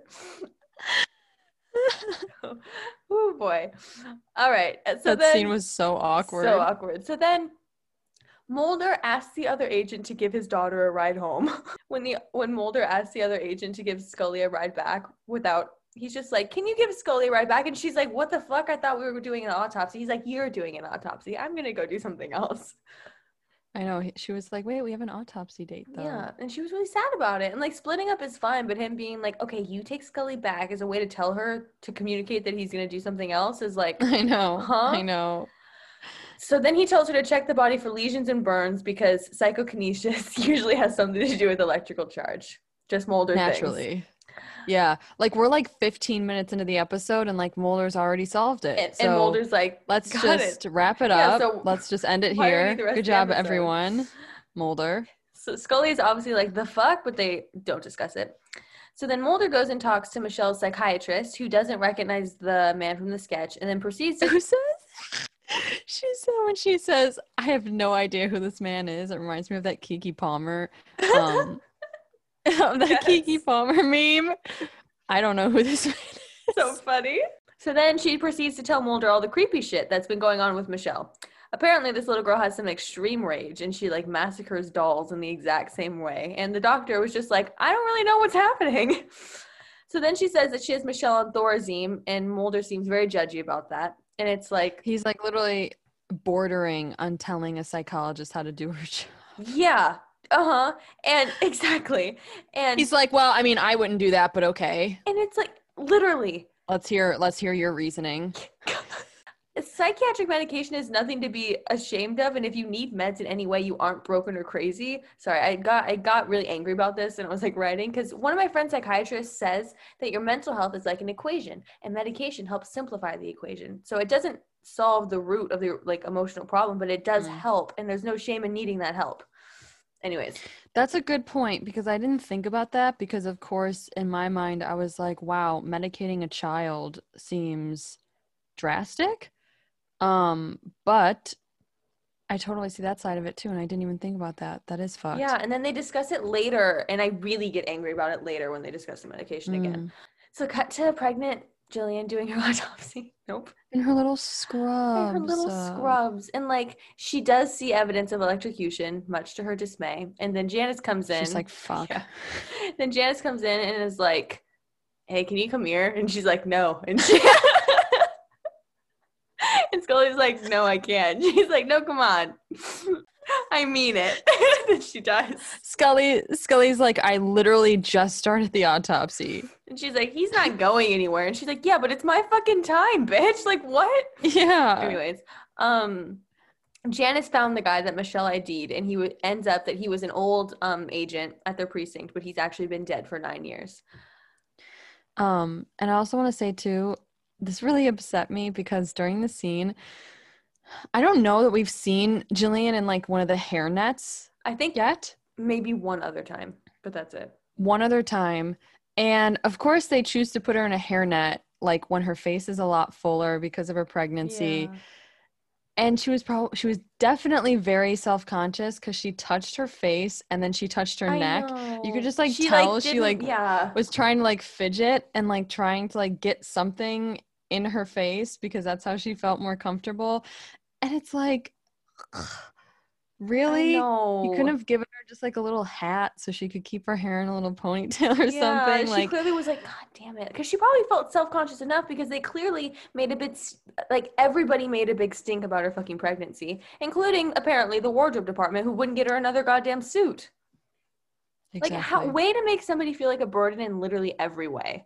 [LAUGHS] oh boy. All right. uh, So that then scene was so awkward. So awkward. So then Mulder asks the other agent to give his daughter a ride home. [LAUGHS] when the when Mulder asks the other agent to give Scully a ride back without he's just like, Can you give Scully a ride back? And she's like, What the fuck? I thought we were doing an autopsy. He's like, You're doing an autopsy. I'm gonna go do something else. I know. She was like, wait, we have an autopsy date though. Yeah. And she was really sad about it. And like splitting up is fine, but him being like, Okay, you take Scully back as a way to tell her to communicate that he's gonna do something else is like [LAUGHS] I know. Huh? I know. So then he tells her to check the body for lesions and burns because psychokinesis [LAUGHS] usually has something to do with electrical charge. Just Mulder things. Yeah. Like we're like 15 minutes into the episode and like Mulder's already solved it. And, so and Mulder's like, let's just it." wrap it Yeah, up. so let's just end it why are we here. the rest of Good job, everyone. Mulder. So Scully is obviously like, the fuck, but they don't discuss it. So then Mulder goes and talks to Michelle's psychiatrist, who doesn't recognize the man from the sketch, and then proceeds to Who says? She said when she says, "I have no idea who this man is." It reminds me of that Keke Palmer, um, [LAUGHS] that Keke Palmer meme. I don't know who this [LAUGHS] man is. so funny. So then she proceeds to tell Mulder all the creepy shit that's been going on with Michelle. Apparently, this little girl has some extreme rage and she like massacres dolls in the exact same way. And the doctor was just like, I don't really know what's happening. [LAUGHS] So then she says that she has Michelle on Thorazine, and Mulder seems very judgy about that. And it's like, He's like literally bordering on telling a psychologist how to do her job. yeah, uh huh, and [LAUGHS] exactly, and He's like, "Well, I mean, I wouldn't do that, but okay. and it's like literally Let's hear let's hear your reasoning." [LAUGHS] psychiatric medication is nothing to be ashamed of and if you need meds in any way you aren't broken or crazy sorry i got i got really angry about this and i was like writing because one of my friends psychiatrists says that your mental health is like an equation and medication helps simplify the equation so it doesn't solve the root of the like emotional problem but it does Mm. help and there's no shame in needing that help anyways That's a good point because I didn't think about that because of course in my mind I was like, wow, medicating a child seems drastic. Um, but I totally see that side of it too and I didn't even think about that. That is fucked. yeah and then they discuss it later and i really get angry about it later when they discuss the medication again Mm. so cut to pregnant gillian doing her [LAUGHS] autopsy? Nope. And her little And scrubs. her little uh, scrubs. And like she does see evidence of electrocution much to her dismay. And then janice comes in. She's like, fuck. Yeah. [LAUGHS] then janice comes in and is like hey can you come here? And she's like no. And she [LAUGHS] and scully's like no i can't. She's like no come on i mean it [LAUGHS] she does Scully Scully's like, I literally just started the autopsy. and she's like he's not going anywhere and she's like yeah but it's my fucking time bitch like what Yeah. Anyways, um, Janice found the guy that Michelle ID'd, and he w- ends up that he was an old um agent at their precinct, but he's actually been dead for nine years. Um, and I also want to say too, this really upset me because during the scene, I don't know that we've seen Gillian in like one of the hair nets I think yet. maybe one other time, but that's it. One other time. And of course they choose to put her in a hairnet like when her face is a lot fuller because of her pregnancy. And she was probably she was definitely very self-conscious because she touched her face and then she touched her I neck. You could just, like, tell she, like, yeah. was trying to like fidget and like trying to like get something in her face because that's how she felt more comfortable. And it's like, [SIGHS] really? You couldn't have given her just like a little hat so she could keep her hair in a little ponytail [LAUGHS] or yeah, something. She Like, clearly was like, God damn it. Because she probably felt self conscious enough because they clearly made a bit, like, everybody made a big stink about her fucking pregnancy, including apparently the wardrobe department who wouldn't get her another goddamn suit. Like, how, way to make somebody feel like a burden in literally every way.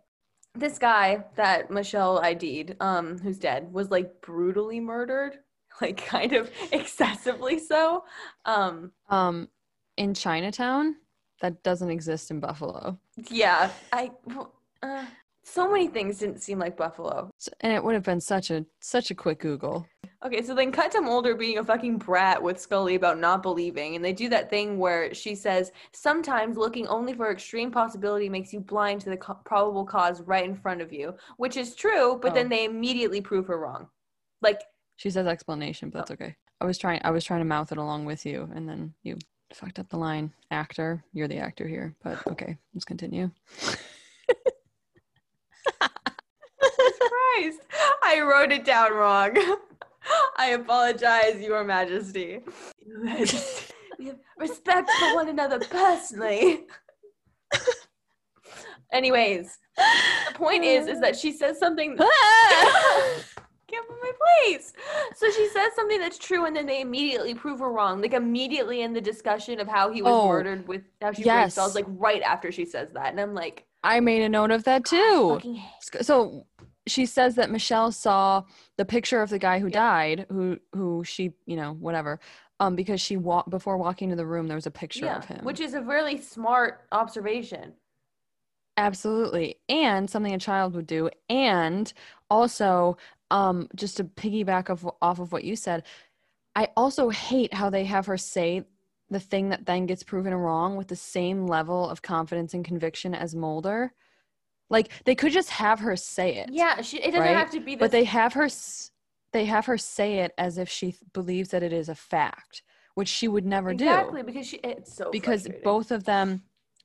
This guy that Michelle ID'd, um, who's dead, was like brutally murdered, [LAUGHS] like kind of [LAUGHS] excessively so. Um, um, in Chinatown, that doesn't exist in Buffalo. yeah, I, uh, so many things didn't seem like Buffalo. And it would have been such a such a quick Google. Okay, so then cut to Mulder being a fucking brat with Scully about not believing, and they do that thing where she says, "Sometimes looking only for extreme possibility makes you blind to the co- probable cause right in front of you," which is true, but then Oh. they immediately prove her wrong. Like, She says explanation, but that's oh. okay. I was trying I was trying to mouth it along with you, and then you fucked up the line. Actor, you're the actor here, but [SIGHS] okay, let's continue. [LAUGHS] Christ, I wrote it down wrong. [LAUGHS] I apologize, Your Majesty. we have respect for one another personally. [LAUGHS] Anyways, the point is, is that she says something. [LAUGHS] Can't put my place. So she says something that's true, and then they immediately prove her wrong. Like immediately in the discussion of how he was Oh, murdered with how she yes. raped dolls, like right after she says that, and I'm like, I made a note of that too. So she says that Michelle saw the picture of the guy who Yep. died, who who she, you know, whatever. Um, because she walked before walking to the room, there was a picture yeah, of him. which is a really smart observation. Absolutely. And something a child would do. And also, um, just to piggyback of, off of what you said, I also hate how they have her say the thing that then gets proven wrong with the same level of confidence and conviction as Mulder. Like they could just have her say it. Yeah, she, it doesn't Right? have to be. This, But they have her they have her say it as if she th- believes that it is a fact, which she would never do exactly because she it's so because both of them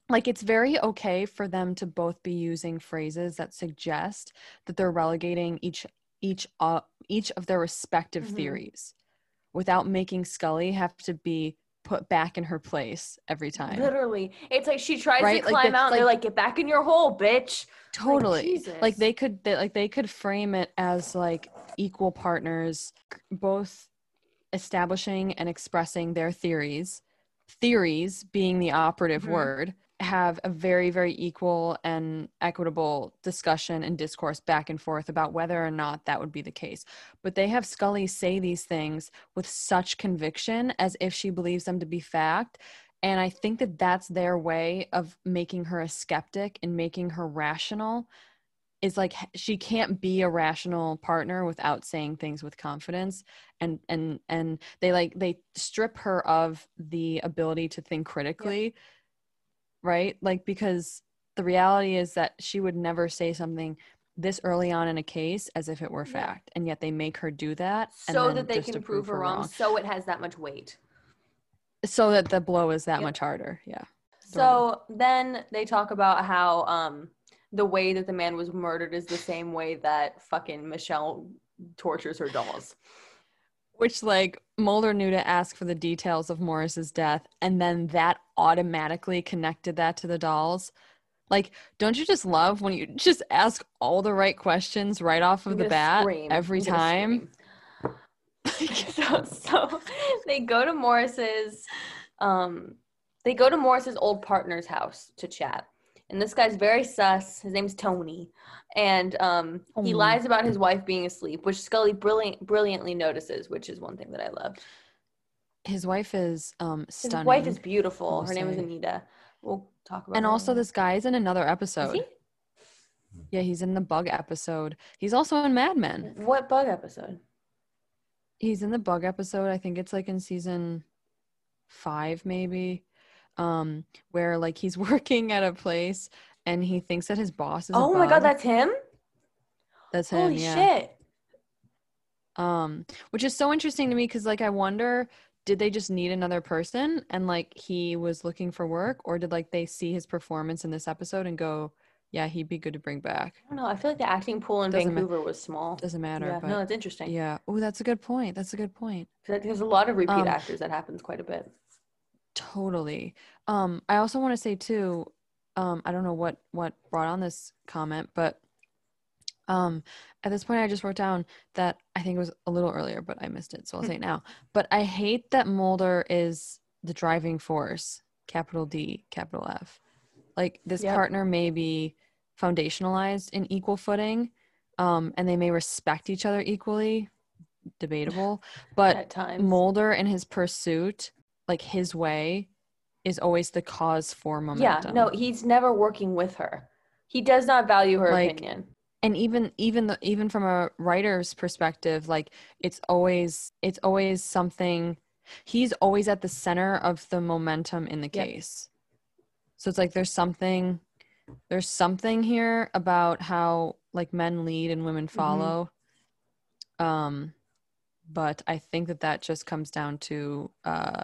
like it's very okay for them to both be using phrases that suggest that they're relegating each each uh, each of their respective Mhm. theories without making Scully have to be put back in her place every time. Literally, it's like she tries Right? to Like climb the- out, and they're like- like, "Get back in your hole, bitch!" Totally. Like Jesus. they could they, like they could frame it as like equal partners both establishing and expressing their theories. Theories being the operative Mhm. word have a very very equal and equitable discussion and discourse back and forth about whether or not that would be the case. But they have Scully say these things with such conviction as if she believes them to be fact and I think that that's their way of making her a skeptic and making her rational. Is like she can't be a rational partner without saying things with confidence, and and and they like they strip her of the ability to think critically, right? Like because the reality is that she would never say something this early on in a case as if it were fact, and yet they make her do that so that they can prove her wrong, so it has that much weight. so that the blow is that Yep. much harder. Yeah. So then they talk about how um the way that the man was murdered is the same way that fucking Michelle tortures her dolls. Which like Mulder knew to ask for the details of Morris's death, and then that automatically connected that to the dolls. Like, don't you just love when you [LAUGHS] just ask all the right questions right off of the bat scream. every I'm time? [LAUGHS] so so they go to Morris's um they go to Morris's old partner's house to chat. And this guy's very sus. His name's Tony. And um he Tony. lies about his wife being asleep, which Scully brilliant brilliantly notices, which is one thing that I love. His wife is um His wife is beautiful. Her name is. Anita. We'll talk about and also later. this guy is in another Is episode. he? Yeah, he's in the bug episode. He's also in Mad Men. What bug episode? He's in the bug episode. I think it's like in season five, maybe. Um, where like he's [LAUGHS] working at a place and he thinks that his boss is. Oh my god, that's him? that's him. Holy yeah. shit. Um, which is so interesting to me because like I wonder, did they just need another person and like he was looking for work, or did like they see his performance in this episode and go, yeah, he'd be good to bring back. I don't know. I feel like the acting pool in Doesn't ma- Vancouver was small. Doesn't matter. Yeah, but no, it's interesting. yeah. Oh, that's a good point. That's a good point. Like there's a lot of repeat Um, actors that happens quite a bit. Totally. Um, I also want to say too, um, I don't know what what brought on this comment, but um, at this point, I just wrote down that I think it was a little earlier, but I missed it, so I'll say it now. But I hate that Mulder is the driving force, capital D, capital F. Like this Yep. partner may be foundationalized in equal footing, um, and they may respect each other equally. Debatable, [SIGHS] but. Mulder and his pursuit, like his way, is always the cause for momentum. yeah, no, he's never working with her. He does not value her Like, opinion. and even even the, even from a writer's perspective, like it's always it's always something. He's always at the center of the momentum in the Yep. case. So it's like there's something there's something here about how like men lead and women Mm-hmm. follow. Um, but I think that that just comes down to uh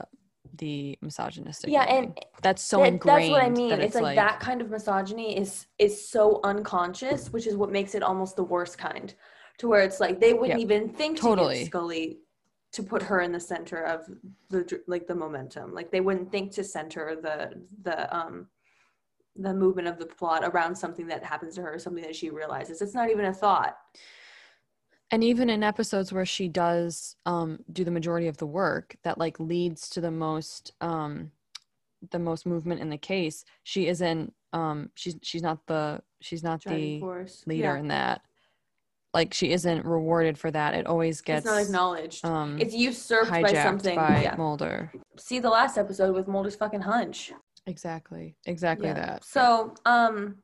the misogynistic. Yeah, and that's so that- ingrained. that's what I mean. that It's, like, that kind of misogyny is is so unconscious, which is what makes it almost the worst kind. To where it's like they wouldn't Yeah, even think to totally. give Scully to put her in the center of the like the momentum. Like they wouldn't think to center the the um the movement of the plot around something that happens to her, something that she realizes. It's not even a thought. And even in episodes where she does um do the majority of the work that like leads to the most um the most movement in the case she isn't um she's she's not the she's not Driving the force. leader Yeah. in that like she isn't rewarded for that it always gets it's not acknowledged. um it's usurped by something. by yeah. mulder See the last episode with Mulder's fucking hunch. exactly exactly Yeah. that So, um,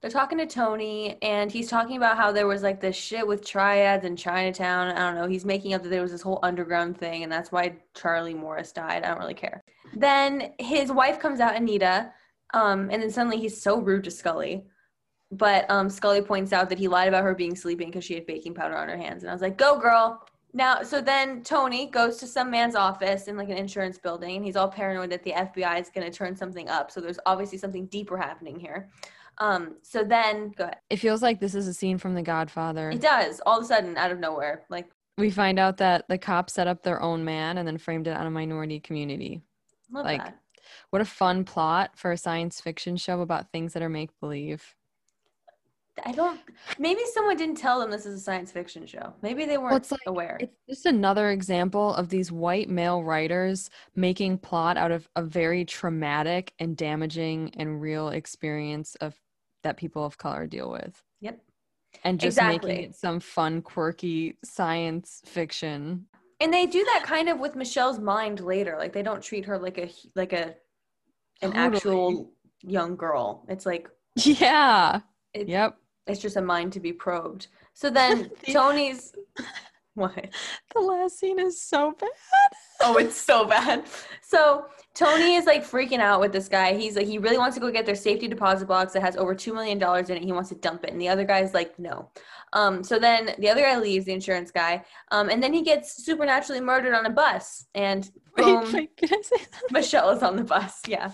they're talking to Tony, and he's talking about how there was like this shit with triads in Chinatown. I don't know. He's making up that there was this whole underground thing, and that's why Charlie Morris died. I don't really care. Then his wife comes out, Anita, um, and then suddenly he's so rude to Scully. But um, Scully points out that he lied about her being sleeping because she had baking powder on her hands, and I was like, "Go, girl!" Now, so then Tony goes to some man's office in like an insurance building, and he's all paranoid that the FBI is going to turn something up. So there's obviously something deeper happening here. Um, so then, go ahead. it feels like this is a scene from the godfather It does all of a sudden out of nowhere. Like, we find out that the cops set up their own man and then framed it on a minority community love Like, that. what a fun plot for a science fiction show about things that are make believe I don't. Maybe someone didn't tell them this is a science fiction show. Maybe they weren't it's like- aware. It's just another example of these white male writers making plot out of a very traumatic and damaging and real experience of that people of color deal with. Yep. And just Exactly. making it some fun, quirky science fiction. And they do that kind of with Michelle's mind later. Like they don't treat her like a like a an Totally. actual young girl. It's like Yeah. It- yep. it's just a mind to be probed. So then [LAUGHS] Tony's what? The last scene is so bad. Oh, it's so bad. [LAUGHS] So Tony is like freaking out with this guy. He's like, he really wants to go get their safety deposit box that has over two million dollars in it. He wants to dump it, and the other guy's like, no. Um, so then the other guy leaves, the insurance guy, um, and then he gets supernaturally murdered on a bus, and boom, Wait, wait, [LAUGHS] can I say that? Michelle is on the bus. Yeah,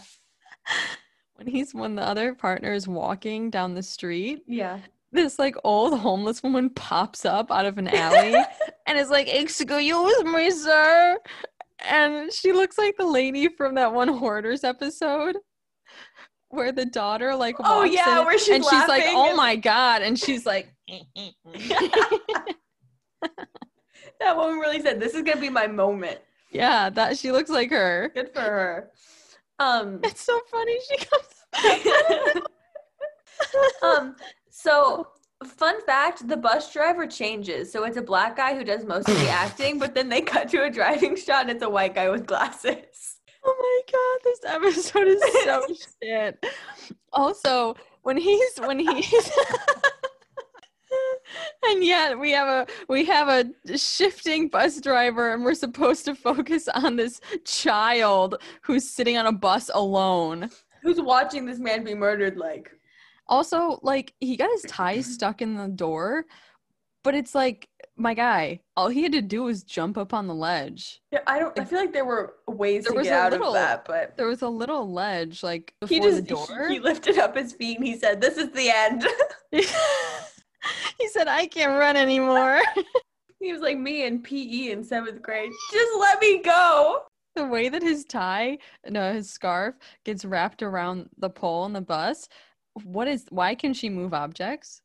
[LAUGHS] When he's when the other partner is walking down the street, yeah. This like old homeless woman pops up out of an alley [LAUGHS] and is like, "Excuse me, sir," and she looks like the lady from that one Hoarders episode. Where the daughter like Oh, walks yeah, in where she's and she's like, "Oh my god!" and she's like, [LAUGHS] That woman really said, "This is gonna be my moment." "Yeah, that she looks like her." Good for her. Um, It's so funny. She comes. [LAUGHS] um so fun fact the bus driver changes so it's a black guy who does most of the [LAUGHS] acting but then they cut to a driving shot and it's a white guy with glasses Oh my god, this episode is so [LAUGHS] shit. Also, when he's when he's [LAUGHS] and yet we have a we have a shifting bus driver and we're supposed to focus on this child who's sitting on a bus alone. who's watching this man be murdered like Also, like he got his tie stuck in the door, but it's like my guy, all he had to do was jump up on the ledge. yeah, i don't i feel like there were ways There to was get a out little- of that but There was a little ledge like he before just the door. he lifted up his feet and he said this is the end [LAUGHS] he said, I can't run anymore. [LAUGHS] he was like me in pe in seventh grade just let me go the way that his tie, no, his scarf gets wrapped around the pole in the bus. What is, why can she move objects?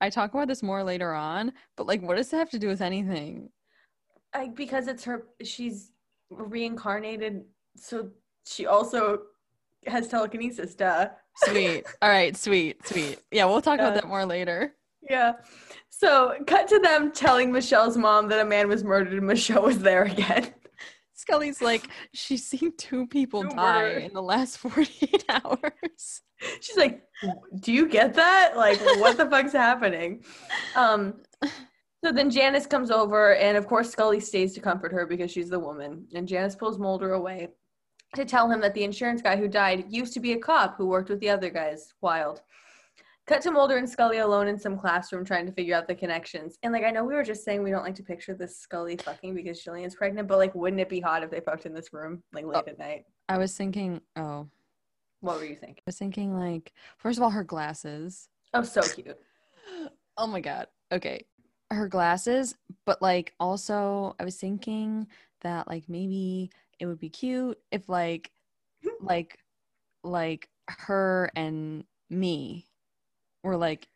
I talk about this more later on, but like, what does it have to do with anything? like because it's her she's reincarnated so she also has telekinesis duh Sweet. [LAUGHS] All right, sweet, sweet. Yeah, we'll talk about that more later. Yeah. So cut to them telling Michelle's mom that a man was murdered and Michelle was there again. Scully's like, she's seen two people Two die murders. in the last [LAUGHS] 48 hours. She's like, Do you get that? Like, what the fuck's happening? Um so then Janice comes over and of course Scully stays to comfort her because she's the woman. And Janice pulls Mulder away to tell him that the insurance guy who died used to be a cop who worked with the other guys. Wild. Cut to Mulder and Scully alone in some classroom trying to figure out the connections. And like I know we were just saying we don't like to picture this Scully fucking because Gillian's pregnant, but like wouldn't it be hot if they fucked in this room like late Oh. at night? I was thinking, oh, What were you thinking? I was thinking like, first of all, her glasses. Oh, so cute. [LAUGHS] Oh my god. Okay. her glasses, but like also I was thinking that like maybe it would be cute if like [LAUGHS] like like her and me were like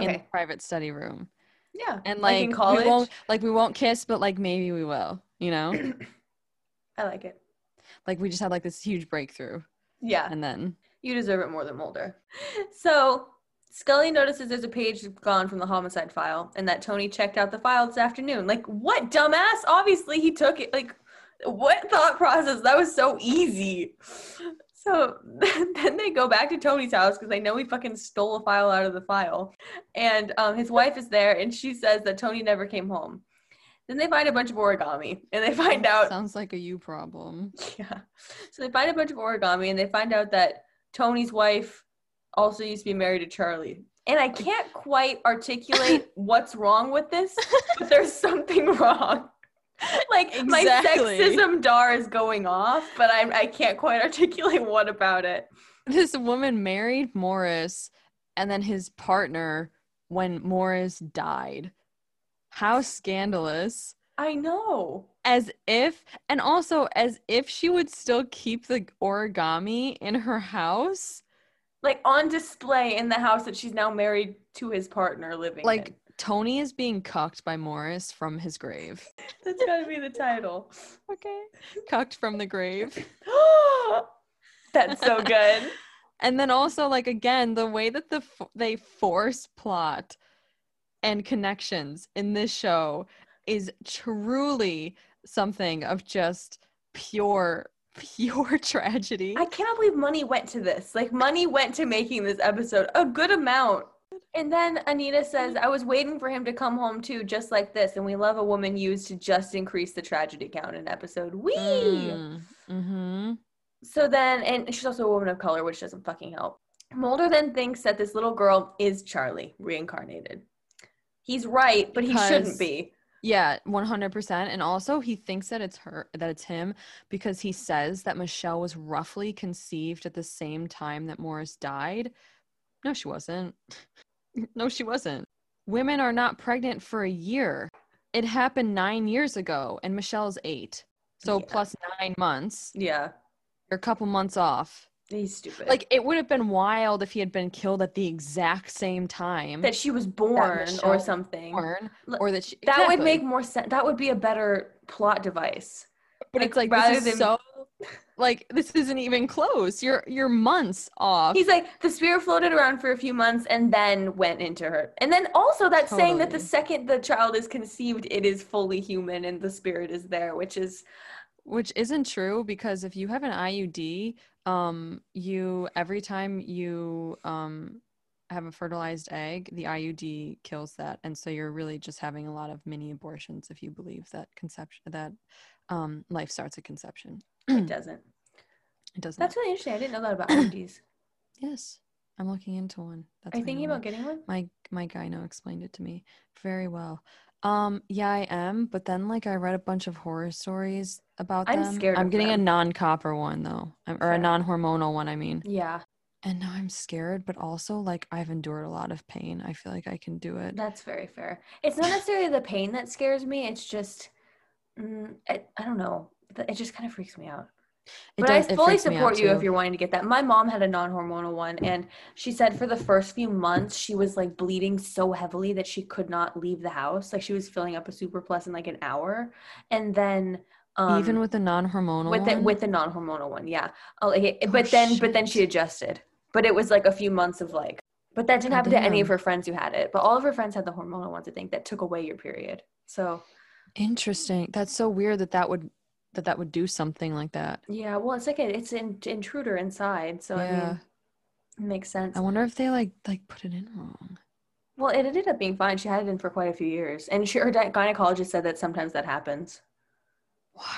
in the private study room. Yeah. And Like like, in we won't like we won't kiss, but like maybe we will, you know? [CLEARS THROAT] I like it. like we just had like this huge breakthrough Yeah. and then You deserve it more than Mulder. So Scully notices there's a page gone from the homicide file and that Tony checked out the file this afternoon. Like, what, dumbass? Obviously, he took it. Like, what thought process? That was so easy. So [LAUGHS] then they go back to Tony's house because they know he fucking stole a file out of the file. And um, his wife is there and she says that Tony never came home. Then they find a bunch of origami and they find out sounds like a you problem. [LAUGHS] yeah. So they find a bunch of origami and they find out that Tony's wife also used to be married to Charlie. And I can't quite articulate [LAUGHS] what's wrong with this, but there's something wrong. [LAUGHS] Like my sexism dar is going off, but I I can't quite [LAUGHS] articulate what about it. This woman married Morris and then his partner when Morris died. How scandalous. I know. As if, and also as if she would still keep the origami in her house. Like on display in the house that she's now married to his partner living Like in. Tony is being cucked by Morris from his grave. [LAUGHS] That's gotta be the title. Okay. Cucked from the grave. [GASPS] That's so good. [LAUGHS] And then also, like again, the way that the f- they force plot and connections in this show is truly something of just pure, [LAUGHS] pure tragedy. I cannot believe money went to this. Like money went to making this episode a good amount. And then Anita says, I was waiting for him to come home too, just like this. And we love a woman used to just increase the tragedy count in episode. Wee! Mm, hmm So then, and she's also a woman of color, which doesn't fucking help. Mulder then thinks that this little girl is Charlie, reincarnated. He's right, but he Because- shouldn't be. Yeah, one hundred percent. And also, he thinks that it's her, that it's him, because he says that Michelle was roughly conceived at the same time that Morris died. No, she wasn't. [LAUGHS] No, she wasn't. Women are not pregnant for a year. It happened nine years ago, and Michelle's eight. So Yeah. plus nine months. Yeah, You're a couple months off. he's stupid. Like it would have been wild if he had been killed at the exact same time. that she was born or something. born, or that she, That would make more sense. That would be a better plot device. But like, it's like rather this is than- so [LAUGHS] like this isn't even close. You're you're months off. He's like the spirit floated around for a few months and then went into her. And then also that's saying that the second the child is conceived, it is fully human and the spirit is there, which is which isn't true because if you have an IUD, um, you every time you um have a fertilized egg, the IUD kills that, and so you're really just having a lot of mini abortions if you believe that conception that um life starts at conception. It [CLEARS THROAT] doesn't. It doesn't. That's really interesting. I didn't know that about [CLEARS THROAT] IUDs. yes, I'm looking into one. That's Are you thinking about getting one? my my gyno explained it to me very well. Um, yeah, I am, but then like I read a bunch of horror stories about I'm them. scared I'm getting a non-copper one though, um, or Fair. a non-hormonal one. I mean, Yeah, and now I'm scared, but also like I've endured a lot of pain. I feel like I can do it. that's very fair. It's not necessarily the pain that scares me. It's just, mm, I, I don't know. It just kind of freaks me out. It but I does- it fully freaks me out, support you if you're wanting to get that. My mom had a non-hormonal one, and she said for the first few months she was like bleeding so heavily that she could not leave the house. Like she was filling up a super plus in like an hour, and then um, Even with the non-hormonal with the one? with the non-hormonal one, yeah. Oh, like, it- Oh, but then but then she adjusted. But it was like a few months of like. But that didn't Oh, happen to any of her friends who had it. But all of her friends had the hormonal ones. I think that took away your period. So Interesting. That's so weird that that would that that would do something like that. yeah, well, it's like a, it's an intruder inside. So I yeah. mean, it makes sense. I wonder if they like like put it in wrong. Well, it ended up being fine. She had it in for quite a few years, and she, her gynecologist said that sometimes that happens. Wild.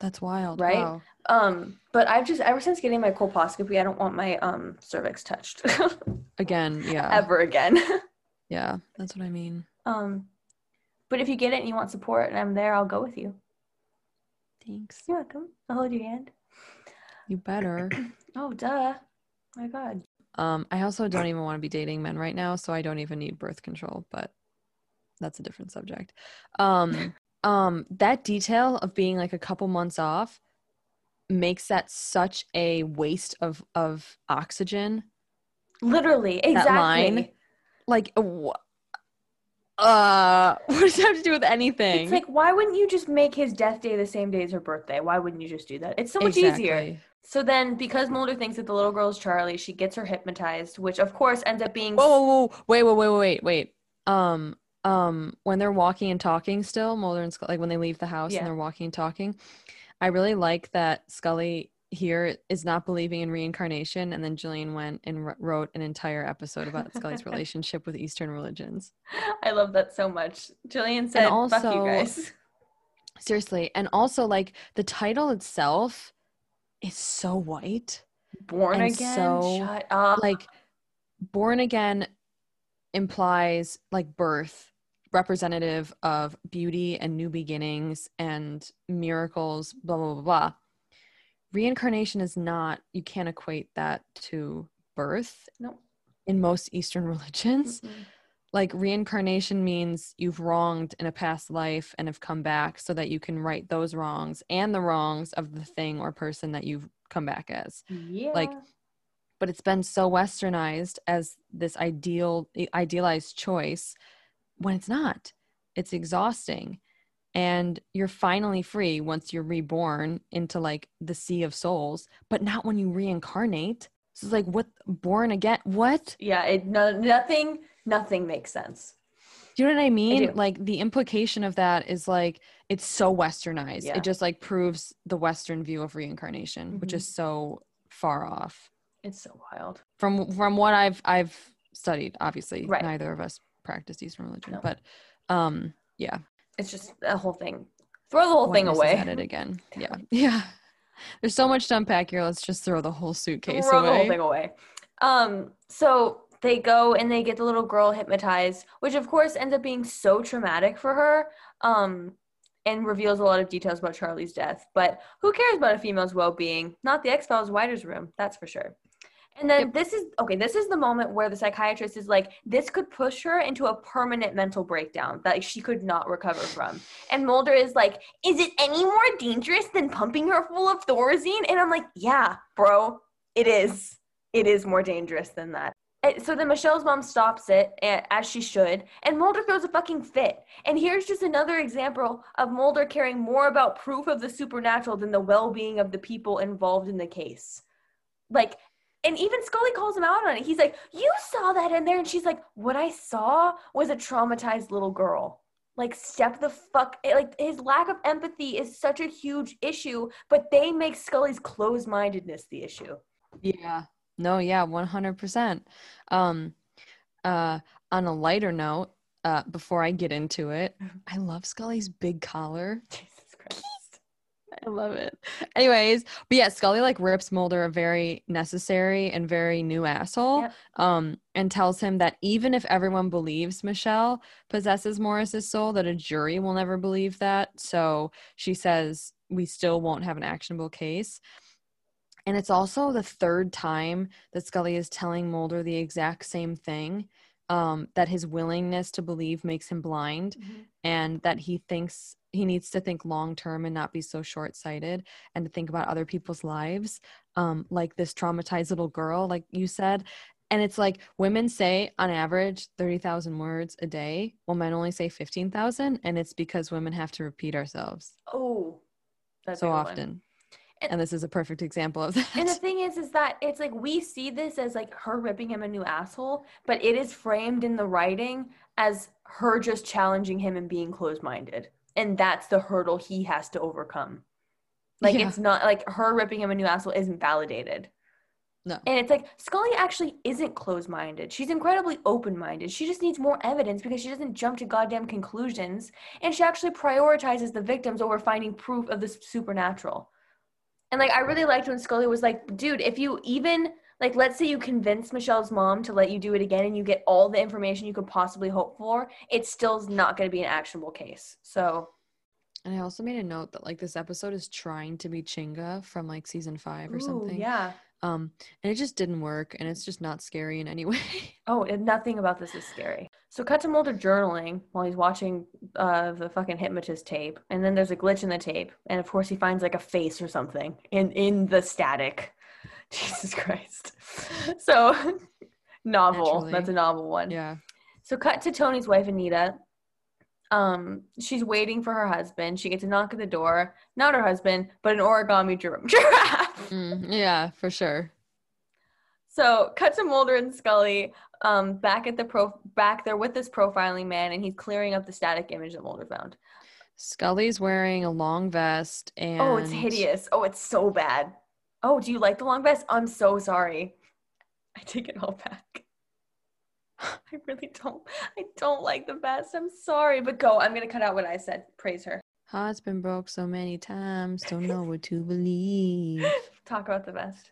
That's wild. Right? Wow. Um, but I've just ever since getting my colposcopy, I don't want my um cervix touched [LAUGHS] Again, yeah. ever again. [LAUGHS] Yeah, that's what I mean. um, but if you get it and you want support, and I'm there, I'll go with you. Thanks. You're welcome. I'll hold your hand. You better. [CLEARS THROAT] Oh, duh. My God. Um, I also don't even want to be dating men right now, so I don't even need birth control. But that's a different subject. Um, [LAUGHS] um, that detail of being like a couple months off makes that such a waste of of oxygen. Literally, exactly. line. Like, wh- uh, [LAUGHS] what does that have to do with anything? It's like, why wouldn't you just make his death day the same day as her birthday? Why wouldn't you just do that? It's so much easier. So then, because Mulder thinks that the little girl is Charlie, she gets her hypnotized, which of course ends up being. Whoa, whoa, whoa, wait, wait, wait, wait, wait, wait. Um, um, when they're walking and talking still, Mulder and Scully, like when they leave the house Yeah. and they're walking and talking, I really like that Scully here is not believing in reincarnation, and then Gillian went and wr- wrote an entire episode about Scully's [LAUGHS] relationship with Eastern religions. I love that so much. Gillian said, "Fuck you also- guys." [LAUGHS] Seriously, and also like the title itself is so white. Born And again. so, Shut up. like born again implies like birth representative of beauty and new beginnings and miracles blah blah blah blah reincarnation is not you can't equate that to birth Nope. in most eastern [LAUGHS] religions Mm-mm. like reincarnation means you've wronged in a past life and have come back so that you can right those wrongs and the wrongs of the thing or person that you've come back as Yeah. like, but it's been so westernized as this ideal idealized choice when it's not it's exhausting and you're finally free once you're reborn into like the sea of souls but not when you reincarnate so it's like what born again what yeah. It no, nothing. Nothing makes sense. do you know what i mean do. like the implication of that is like it's so westernized Yeah. it just like proves the western view of reincarnation which Mhm. is so far off It's so wild. from from what I've I've studied. Obviously, Right. neither of us practice Eastern religion, No. but um, yeah, It's just a whole thing. Throw the whole thing away. At it again. [LAUGHS] Yeah, yeah. There's so much to unpack here. Let's just throw the whole suitcase away. Throw the whole thing away. Um, so they go and they get the little girl hypnotized, which of course ends up being so traumatic for her. Um, and reveals a lot of details about Charlie's death. But who cares about a female's well-being? Not the X Files writers' room, that's for sure. And then this is okay. This is the moment where the psychiatrist is like, "This could push her into a permanent mental breakdown that she could not recover from." And Mulder is like, "Is it any more dangerous than pumping her full of Thorazine?" And I'm like, "Yeah, bro, it is. It is more dangerous than that." Eh, so then Michelle's mom stops it eh, as she should, and Mulder throws a fucking fit. And here's just another example of Mulder caring more about proof of the supernatural than the well-being of the people involved in the case. Like, and even Scully calls him out on it. He's like, "You saw that in there," and she's like, "What I saw was a traumatized little girl." Like, step the fuck. it- Like, his lack of empathy is such a huge issue, but they make Scully's closed-mindedness the issue. Yeah. No, yeah, 100%. Um uh on a lighter note, uh before I get into it. [LAUGHS] I love Scully's big collar. I love it. Anyways, but yeah, Scully like rips Mulder a very necessary and very new asshole. Yep. Um, and tells him that even if everyone believes Michelle possesses Morris's soul, that a jury will never believe that. So she says we still won't have an actionable case. And it's also the third time that Scully is telling Mulder the exact same thing. Um, that his willingness to believe makes him blind and that he thinks he needs to think long term and not be so short sighted and to think about other people's lives, um, like this traumatized little girl, like you said. And it's like women say on average 30,000 words a day, while men only say 15,000. And it's because women have to repeat ourselves Oh, that's so often. one. And this is a perfect example of that. And the thing is, is that it's like we see this as like her ripping him a new asshole, but it is framed in the writing as her just challenging him and being closed minded. And that's the hurdle he has to overcome. Like Yeah. it's not like her ripping him a new asshole isn't validated. No. And it's like Scully actually isn't closed minded. She's incredibly open minded. She just needs more evidence because she doesn't jump to goddamn conclusions. And she actually prioritizes the victims over finding proof of the supernatural. And like I really liked when Scully was like, dude, if you even like let's say you convince Michelle's mom to let you do it again and you get all the information you could possibly hope for, it still's not gonna be an actionable case. So and I also made a note that like this episode is trying to be Chinga from like season five or Ooh, something. Yeah. Um, and it just didn't work, and it's just not scary in any [LAUGHS] way. Oh, and nothing about this is scary. So cut to Mulder journaling while he's watching uh, the fucking hypnotist tape, and then there's a glitch in the tape, and of course he finds like a face or something in in the static. [LAUGHS] Jesus Christ. [LAUGHS] So novel. Naturally. That's a novel one. yeah. So cut to Tony's wife Anita. Um, she's waiting for her husband. She gets a knock at the door. Not her husband, but an origami gir- giraffe. Mm, yeah, for sure. So cut to Mulder and Scully um, back at the pro back there with this profiling man, and he's clearing up the static image that Mulder found. Scully's wearing a long vest, and Oh, it's hideous. Oh, it's so bad. Oh, do you like the long vest? I'm so sorry. I take it all back. [LAUGHS] I really don't. I don't like the vest. I'm sorry, but go. I'm gonna cut out what I said. Praise her. Heart's been broke so many times, don't know what to believe. [LAUGHS] Talk about the vest.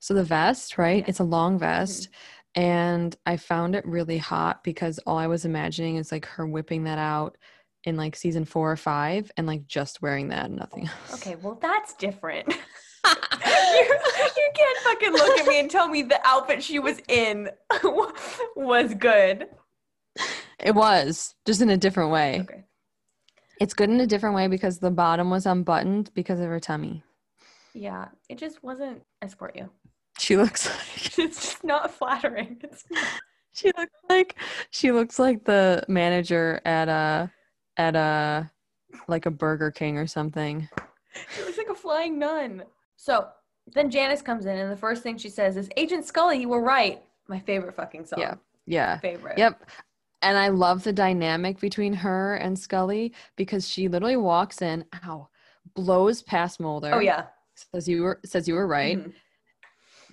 So the vest, right? It's a long vest. Mm-hmm. And I found it really hot because all I was imagining is like her whipping that out in like season four or five and like just wearing that and nothing else. Okay, well that's different. [LAUGHS] you, you can't fucking look at me and tell me the outfit she was in [LAUGHS] was good. It was just in a different way. Okay. It's good in a different way because the bottom was unbuttoned because of her tummy. Yeah, it just wasn't. I support you. She looks like [LAUGHS] It's just not flattering. It's not. she looks like she looks like the manager at a at a like a Burger King or something. She looks like a flying nun. So then Janice comes in, and the first thing she says is, "Agent Scully, you were right." My favorite fucking song. Yeah. Yeah. Favorite. Yep. And I love the dynamic between her and Scully because she literally walks in, ow, blows past Mulder. Oh yeah. Says you were says you were right, Mhm.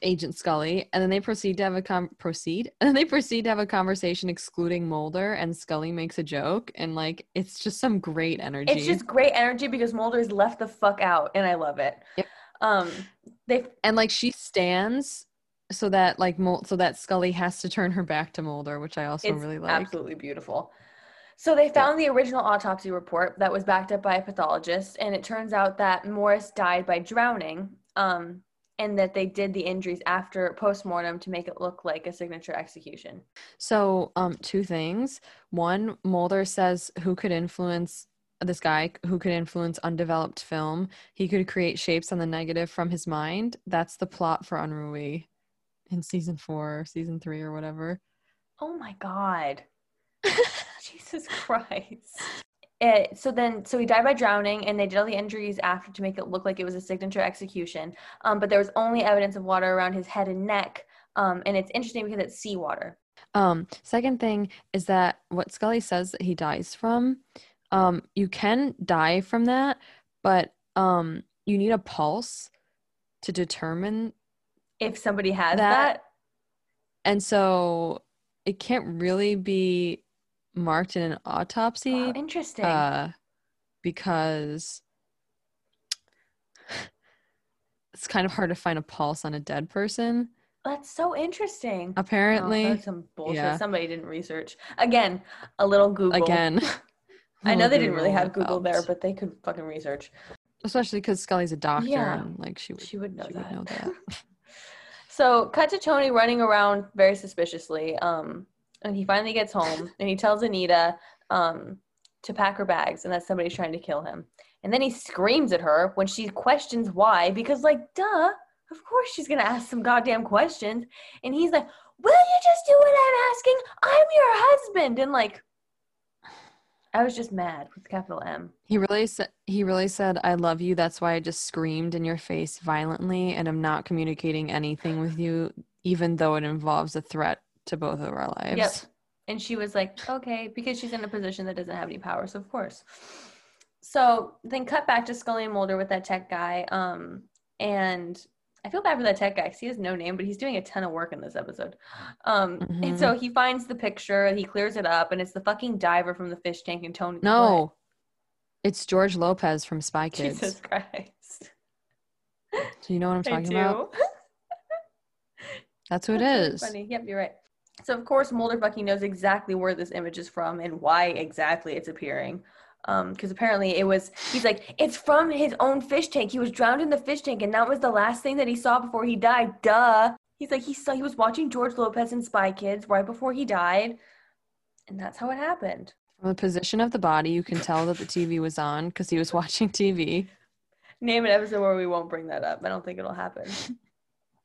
Agent Scully, and then they proceed to have a com- proceed, [LAUGHS] and then they proceed to have a conversation excluding Mulder, and Scully makes a joke, and like it's just some great energy. It's just great energy because Mulder's left the fuck out, and I love it. Yep. Um, they and like she stands so that like Mul- so that Scully has to turn her back to Mulder, which I also it's really like. absolutely beautiful. So they found the original autopsy report that was backed up by a pathologist, and it turns out that Morris died by drowning, um, and that they did the injuries after postmortem to make it look like a signature execution. So, um, two things. One, Mulder says who could influence this guy who could influence undeveloped film. He could create shapes on the negative from his mind. That's the plot for Unruhe in season four, or season three, or whatever. Oh my god. [LAUGHS] Jesus Christ. Eh, so then, so he died by drowning, and they did all the injuries after to make it look like it was a signature execution. Um, but there was only evidence of water around his head and neck. Um, and it's interesting because it's seawater. Um, second thing is that what Scully says that he dies from, um, you can die from that, but um, you need a pulse to determine If somebody has That- that, And so it can't really be marked in an autopsy wow, interesting. uh, because [SIGHS] it's kind of hard to find a pulse on a dead person. That's so interesting. Oh, Apparently, that's some bullshit. yeah. Somebody didn't research. Again, a little Google. again, [LAUGHS] [LAUGHS] I know they didn't really have Google there, but they could fucking research. especially because Scully's a doctor Yeah. and like she would, She would know she that. would know that. [LAUGHS] So cut to Tony running around very suspiciously. Um, and he finally gets home and he tells Anita um, to pack her bags and that somebody's trying to kill him. And then he screams at her when she questions why, because like, duh, of course she's gonna ask some goddamn questions. And he's like, Will you just do what I'm asking? I'm your husband. And like I was just mad with capital M. He really said he really said, "I love you." That's why I just screamed in your face violently, and I'm not communicating anything with you, even though it involves a threat to both of our lives. Yep. And she was like, okay, because she's in a position that doesn't have any power, so of course. So then cut back to Scully and Mulder with that tech guy. Um, and I feel bad for that tech guy 'cause he has no name, but he's doing a ton of work in this episode. Um, Mhm. and so he finds the picture, he clears it up, and it's the fucking diver from the fish tank and Tony. No, it's George Lopez from Spy? [LAUGHS] Kids. Jesus Christ. Do you know what I'm talking about? That's who it That's really funny. Yep, you're right. So of course Mulder fucking knows exactly where this image is from and why exactly it's appearing. Um, because apparently it was he's like, it's from his own fish tank. He was drowned in the fish tank, and that was the last thing that he saw before he died. Duh. He's like, he saw he was watching George Lopez and Spy Kids right before he died. And that's how it happened. From the position of the body, you can tell that the TV was on because he was [LAUGHS] watching TV. Name an episode where we won't bring that up. I don't think it'll happen. [LAUGHS]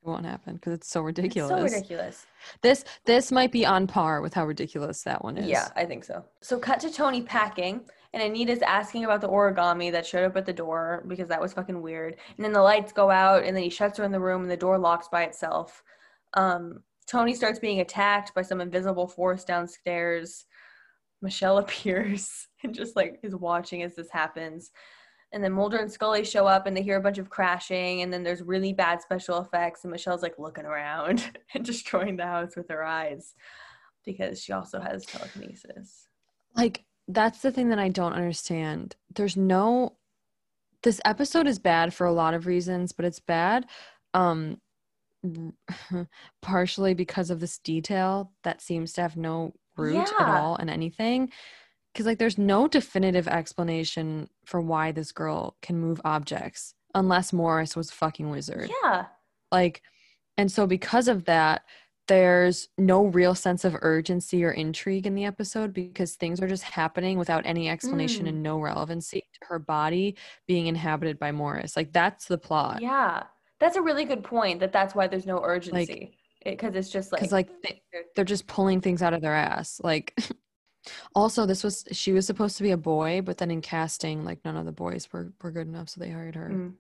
It won't happen because it's so It's ridiculous. so ridiculous. This this might be on par with how ridiculous that one is. Yeah, I think so. So cut to Tony packing, and Anita's asking about the origami that showed up at the door because that was fucking weird. And then the lights go out, and then he shuts her in the room, and the door locks by itself. Um, Tony starts being attacked by some invisible force downstairs. Michelle [LAUGHS] appears and just like is watching as this happens. And then Mulder and Scully show up and they hear a bunch of crashing, and then there's really bad special effects, and Michelle's like looking around [LAUGHS] and destroying the house with her eyes because she also has telekinesis. Like that's the thing that I don't understand. There's no this episode is bad for a lot of reasons, but it's bad um [LAUGHS] partially because of this detail that seems to have no root at all in anything. Cuz like there's no definitive explanation for why this girl can move objects unless Morris was a fucking wizard. Yeah. like and so because of that there's no real sense of urgency or intrigue in the episode because things are just happening without any explanation Mm. and no relevancy to her body being inhabited by Morris. Like that's the plot. Yeah. That's a really good point that that's why there's no urgency. Because it's just like, like they, they're just pulling things out of their ass. Like [LAUGHS] also this was she was supposed to be a boy, but then in casting, like none of the boys were, were good enough, so they hired her. mm,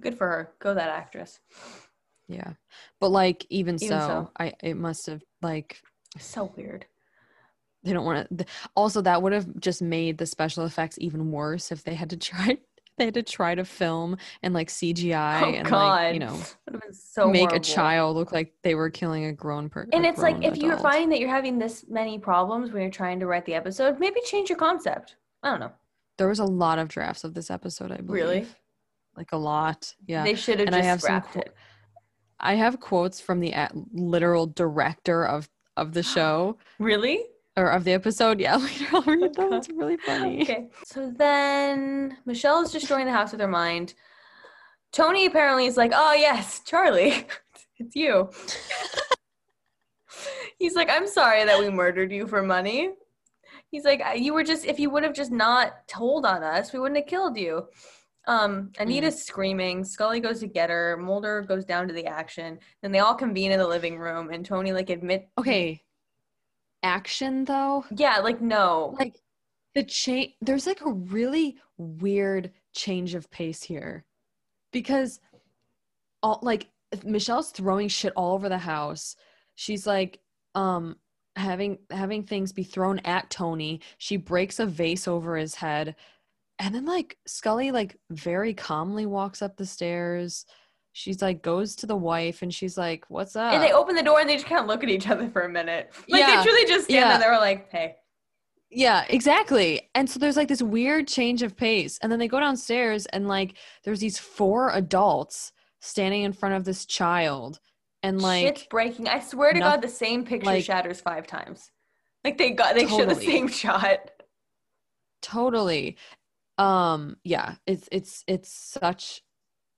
good for her. Go that actress. Yeah. But like even, Even so, so. I it must have like So weird. they don't want to also that would have just made the special effects even worse if they had to [LAUGHS] try they had to try to film and like cgi oh and God. like you know been so make horrible. a child look like they were killing a grown person And it's like if you're finding that you're having this many problems when you're trying to write the episode, maybe change your concept. I don't know. there was a lot of drafts of this episode i believe Really? like a lot yeah They should have And I just have some scrapped qu- it. I have quotes from the literal director of of the [GASPS] show Really? or of the episode yeah later i'll read them God. it's really funny Okay. So then Michelle is destroying the house with her mind. Tony apparently is like, oh, yes, Charlie, [LAUGHS] it's you. [LAUGHS] He's like, I'm sorry that we murdered you for money. He's like, you were just, if you would have just not told on us, we wouldn't have killed you. Um, Anita's screaming. Scully goes to get her. Mulder goes down to the action. Then they all convene in the living room, and Tony like admit, okay action though yeah, like no, like the change there's like a really weird change of pace here because all like michelle's throwing shit all over the house she's like um having having things be thrown at tony she breaks a vase over his head and then like scully like very calmly walks up the stairs she's like goes to the wife and she's like what's up And they open the door and they just kind of look at each other for a minute. Like Yeah, they truly just stand yeah. there. They were like, "Hey, Yeah, exactly. And so there's like this weird change of pace. And then they go downstairs and like there's these four adults standing in front of this child. And like shit's breaking." I swear to God, the same picture like- shatters five times. Like they got they showed the same shot. totally um yeah, it's it's it's such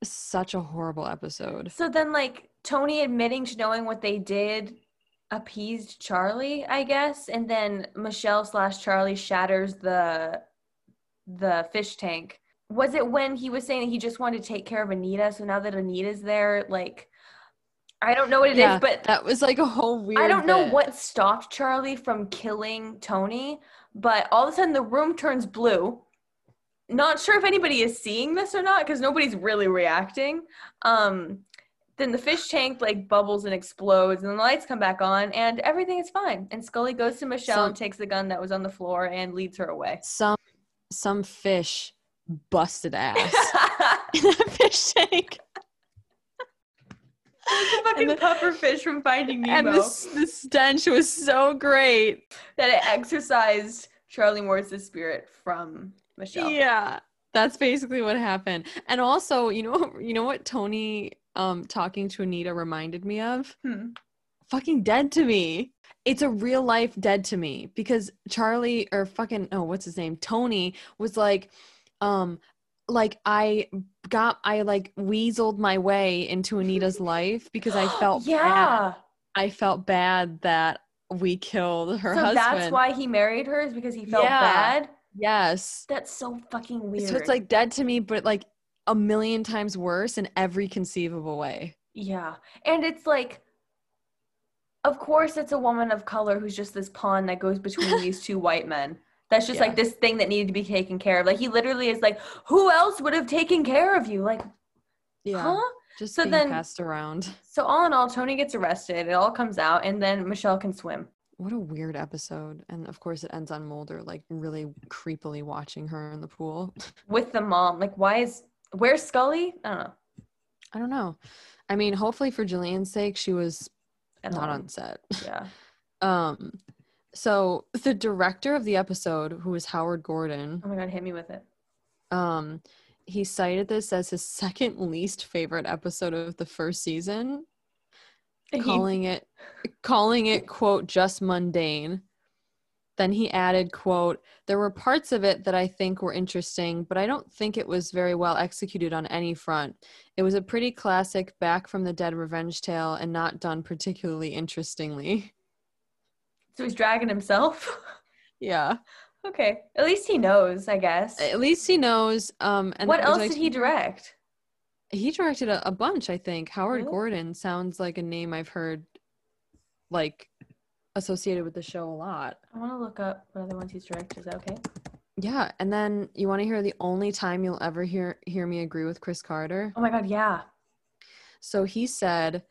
such a horrible episode. So then, like Tony admitting to knowing what they did appeased Charlie, I guess, and then Michelle slash Charlie shatters the the fish tank. Was it when he was saying that he just wanted to take care of Anita? So now that Anita's there, like I don't know what it is, yeah, but that was like a whole weird I don't know bit. what stopped Charlie from killing Tony, but all of a sudden the room turns blue. Not sure if anybody is seeing this or not because nobody's really reacting. Um, then the fish tank like bubbles and explodes, and the lights come back on, and everything is fine. And Scully goes to Michelle So- and takes the gun that was on the floor and leads her away. some some fish busted ass [LAUGHS] [LAUGHS] in that fish tank. the fucking the- puffer fish from Finding Nemo And the, the stench was so great. that it exorcised Charlie Morris's spirit from Michelle. Yeah. That's basically what happened. And also, you know [LAUGHS] you know what Tony um talking to Anita reminded me of? Hmm. fucking dead to me. It's a real life dead to me because Charlie or fucking oh what's his name Tony was like, um, like I got I like weaseled my way into Anita's [LAUGHS] life because I felt [GASPS] bad. yeah. I felt bad that we killed her so husband. that's why he married her is because he felt Yeah. bad. Yes. That's so fucking weird. So it's like dead to me, but like a million times worse in every conceivable way. Yeah. And it's like, of course, it's a woman of color who's just this pawn that goes between [LAUGHS] these two white men. That's just Yeah. like this thing that needed to be taken care of. Like, he literally is like, who else would have taken care of you? Like, Yeah. huh? Just So being then- passed around. So, all in all, Tony gets arrested. It all comes out, and then Michelle can swim. What a weird episode. And of course it ends on Mulder like really creepily watching her in the pool. [LAUGHS] with the mom. Like, why is, where's Scully? I don't know. I don't know. I mean, hopefully for Gillian's sake, she was At not home. on set. [LAUGHS] Yeah. Um so the director of the episode, who is Howard Gordon, Oh my God, hit me with it. um, he cited this as his [LAUGHS] second least favorite episode of the first season. He- calling it calling it quote just mundane then he added quote there were parts of it that i think were interesting but i don't think it was very well executed on any front it was a pretty classic back from the dead revenge tale and not done particularly interestingly so he's dragging himself. [LAUGHS] yeah okay. At least he knows, I guess. at least he knows um and what else like did he direct? he directed a, a bunch i think howard Really? gordon sounds like a name i've heard like associated with the show a lot I want to look up what other ones he's directed. Is that okay? Yeah, and then you want to hear the only time you'll ever hear hear me agree with Chris Carter. Oh my God, yeah. So he said,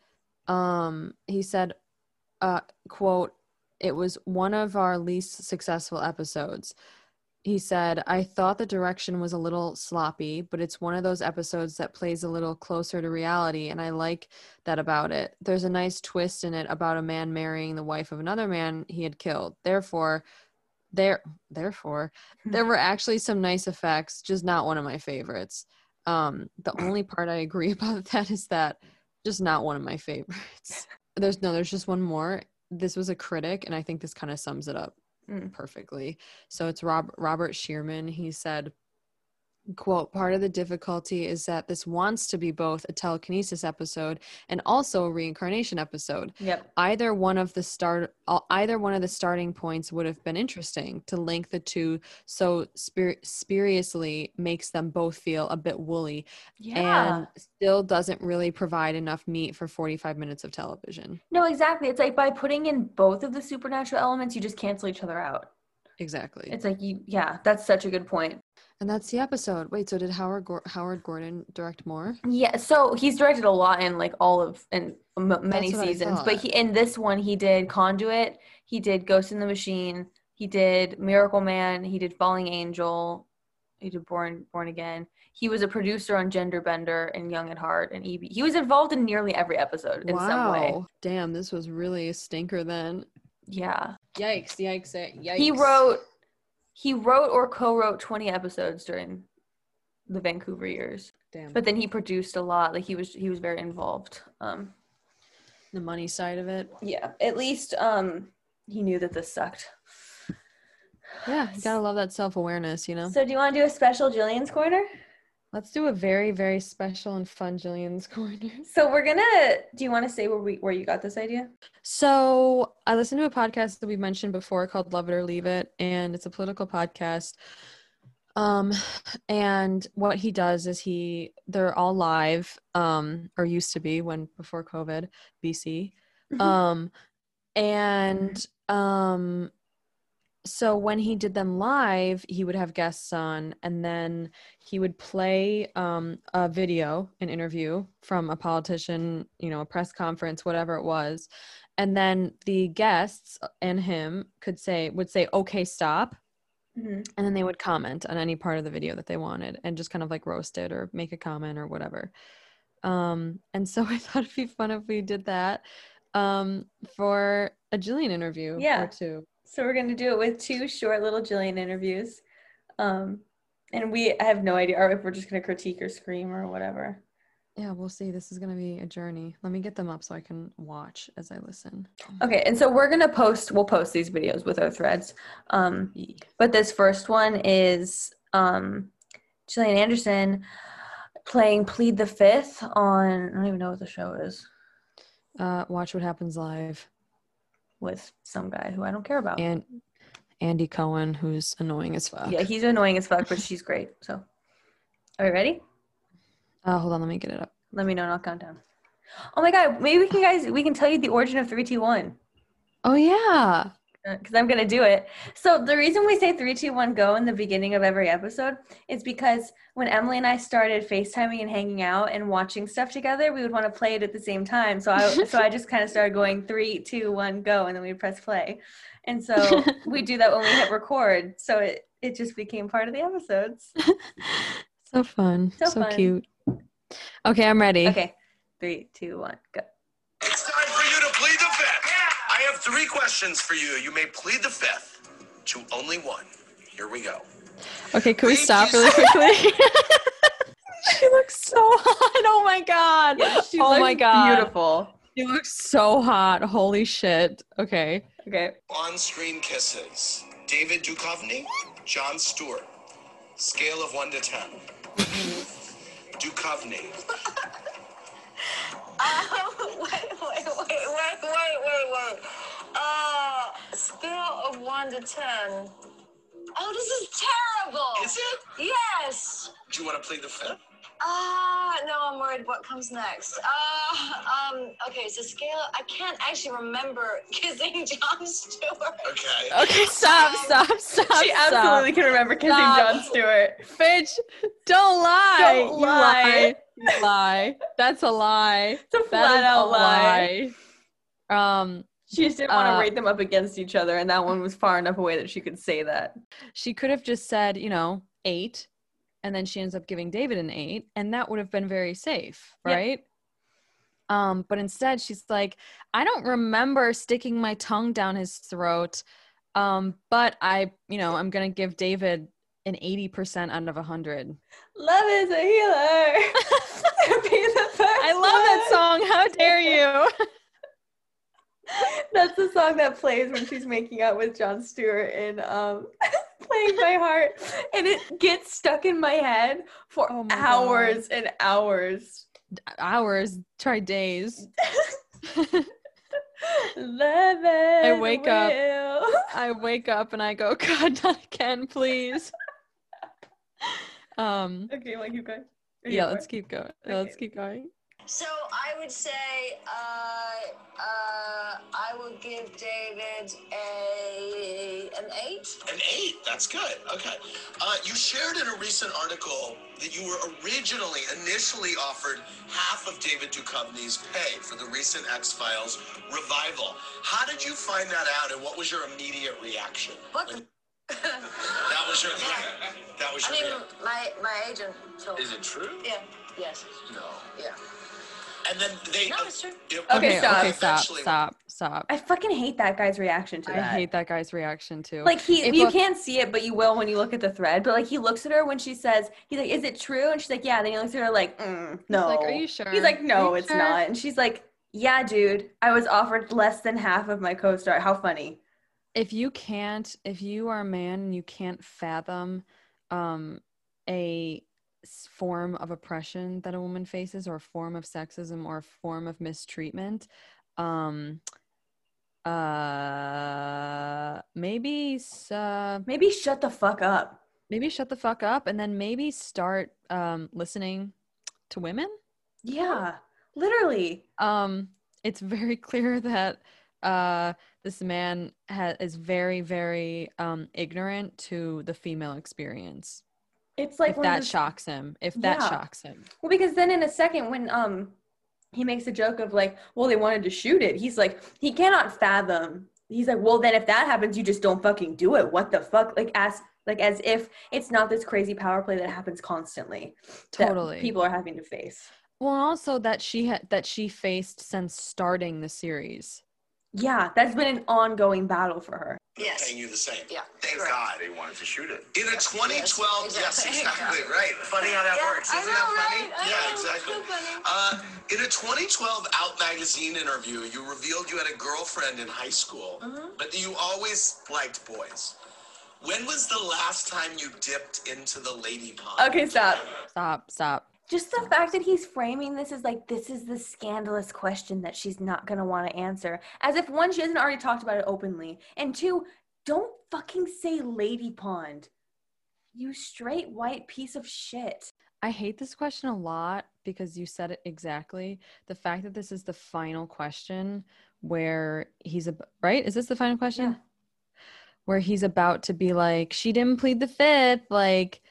um, he said, uh, quote, it was one of our least successful episodes. He said, I thought the direction was a little sloppy, but it's one of those episodes that plays a little closer to reality, and I like that about it. There's a nice twist in it about a man marrying the wife of another man he had killed. Therefore, there therefore there were [LAUGHS] actually some nice effects, just not one of my favorites. Um, the only [CLEARS THROAT] part I agree [LAUGHS] about that is that just not one of my favorites. [LAUGHS] There's no, there's just one more. This was a critic, and I think this kind of sums it up Mm. perfectly. So it's Rob, Robert Shearman. He said, quote, part of the difficulty is that this wants to be both a telekinesis episode and also a reincarnation episode Yep. either one of the start either one of the starting points would have been interesting to link the two so spir- spuriously makes them both feel a bit woolly Yeah. and still doesn't really provide enough meat for 45 minutes of television no, exactly. It's like by putting in both of the supernatural elements, you just cancel each other out. exactly It's like you, yeah, that's such a good point. And that's the episode wait so did howard Gor- howard gordon direct more Yeah, so he's directed a lot in like all of and m- many That's what I seasons, but he in this one he did Conduit, he did Ghost in the Machine, he did Miracle Man, he did Fallen Angel, he did Born Born Again. He was a producer on Gender Bender and Young at Heart and EB. He was involved in nearly every episode in some way. wow damn this was really a stinker then Yeah. yikes yikes eh, yikes He wrote he wrote or co-wrote 20 episodes during the Vancouver years. damn But then he produced a lot. Like he was he was very involved. Um the money side of it yeah, at least um he knew that this sucked. yeah you gotta love that self-awareness you know So do you want to do a special Gillian's corner? Let's do a very, very special and fun Gillian's [LAUGHS] Corner. So we're gonna. Do you want to say where we where you got this idea? So I listened to a podcast that we mentioned before called Love It or Leave It, and it's a political podcast. Um, and what he does is he they're all live, um, or used to be when before COVID, BC. Um, and um so when he did them live he would have guests on and then he would play um, a video an interview from a politician you know a press conference whatever it was and then the guests and him could say would say okay stop Mhm. and then they would comment on any part of the video that they wanted and just kind of like roast it or make a comment or whatever um and so [LAUGHS] i thought it'd be fun if we did that um for a gillian interview Yeah. or two So we're gonna do it with two short little Gillian interviews, um, and we I have no idea if we're just gonna critique or scream or whatever. yeah, we'll see. This is gonna be a journey. Let me get them up so I can watch as I listen. Okay, and so we're gonna post. We'll post these videos with our threads. Um, but this first one is um, Gillian Anderson playing Plead the Fifth on. I don't even know what the show is Uh, watch what happens live. With some guy who I don't care about. And Andy Cohen, who's annoying as fuck. Yeah, he's annoying as fuck, but she's great. So, are you ready? Uh, hold on, let me get it up. Let me know and I'll count down. Oh my god, maybe we can guys we can tell you the origin of three, two, one. Oh yeah. Because I'm gonna do it. So the reason we say three, two, one, go in the beginning of every episode is because when Emilie and I started FaceTiming and hanging out and watching stuff together, we would want to play it at the same time. So I [LAUGHS] so I just kind of started going three, two, one, go, and then we'd press play. And so [LAUGHS] we do that when we hit record. So it it just became part of the episodes. [LAUGHS] so fun. So So, fun. cute. Okay, I'm ready. Okay, three, two, one, go. Three questions for you. You may plead the fifth to only one. Here we go. Okay, can we Thank stop really quickly? [LAUGHS] she looks so hot. Oh my god. She oh my god. beautiful. She looks so hot. Holy shit. Okay. Okay. On-screen kisses. David Duchovny, Jon Stewart. Scale of one to ten. [LAUGHS] Duchovny. Um, [LAUGHS] wait, wait, wait, wait, wait, wait, wait. Uh, scale of one to ten. Oh, this is terrible. Is it? Yes. Do you want to play the fifth? Ah, no, I'm worried. What comes next? Uh, um, okay, so scale. I can't actually remember [LAUGHS] kissing Jon Stewart. Okay. Okay, stop, stop, stop. She stop. absolutely can remember kissing Stop. Jon Stewart. Bitch, don't lie. Don't You lie. You lie. That's a lie. It's a flat out a lie. lie. Um, She just didn't want to Uh, rate them up against each other, and that one was far enough away that she could say that. she could have just said, you know, eight, and then she ends up giving David an eight, and that would have been very safe, Yep. right? Um, but instead she's like, I don't remember sticking my tongue down his throat. Um, but I, you know, I'm gonna give David an 80% out of 100. Love is a healer. [LAUGHS] [LAUGHS] Be the first I love that song. How dare you? [LAUGHS] [LAUGHS] That's the song that plays when she's making out with Jon Stewart in um, [LAUGHS] Playing by Heart. And it gets stuck in my head for Oh my God. hours and hours. Hours, try days. [LAUGHS] Love it. I wake up- I wake up and I go, God, not again, please. Um, Okay, keep going. Or yeah, let's keep going. Let's keep going. So I would say, uh, uh, I would give David a an eight. An eight. That's good. Okay. Uh, you shared in a recent article that you were originally, initially offered half of David Duchovny's pay for the recent X Files revival. How did you find that out, and what was your immediate reaction? What [LAUGHS] that was your. That was I your. mean, reaction. my my agent told. Is it true? Yeah. Yes. No. Yeah. And then they. No, it's true. it- Okay, Okay, stop. okay, stop, stop, stop. I fucking hate that guy's reaction to I that. hate that guy's reaction too. Like he, If you a- can't see it, but you will when you look at the thread. But like he looks at her when she says, "He's like, is it true?" And she's like, "Yeah." Then he looks at her like, mm, "No." like, "Are you sure? He's like, "No, it's sure?" not." And she's like, "Yeah, dude. I was offered less than half of my co-star. How funny." if you can't, if you are a man and you can't fathom um, a s- form of oppression that a woman faces, or a form of sexism, or a form of mistreatment, um, uh, maybe, uh, Maybe shut the fuck up. maybe shut the fuck up, and then maybe start um, listening to women. Yeah, literally. um it's very [LAUGHS] clear that uh this man ha- is very very um ignorant to the female experience It's like if that those- shocks him if that Yeah. shocks him Well, because then in a second, when um he makes a joke of like, well, they wanted to shoot it. He's like, he cannot fathom. He's like, well, then if that happens, you just don't fucking do it. What the fuck? Like as like as if it's not this crazy power play that happens constantly. that Totally. people are having to face. well also that she had that she faced since starting the series Yeah, that's been an ongoing battle for her. Yes. Paying you the same. Yeah. Thank correct. God. They wanted to shoot it. In a 2012, yes, exactly. exactly, right. Funny how that Yeah, works. Isn't know, that funny? right? I yeah, know, exactly. so funny. Uh, in a 2012 Out magazine interview, you revealed you had a girlfriend in high school, Mm-hmm. but you always liked boys. When was the last time you dipped into the lady pond? Okay, stop. Stop, stop. Just the fact that he's framing this as like this is the scandalous question that she's not gonna want to answer, as if one she hasn't already talked about it openly, and two, don't fucking say lady pond. You straight white piece of shit. I hate this question a lot because you said it exactly. The fact that this is the final question where he's a right? Is this the final question? Yeah. Where he's about to be like, she didn't plead the fifth. Like,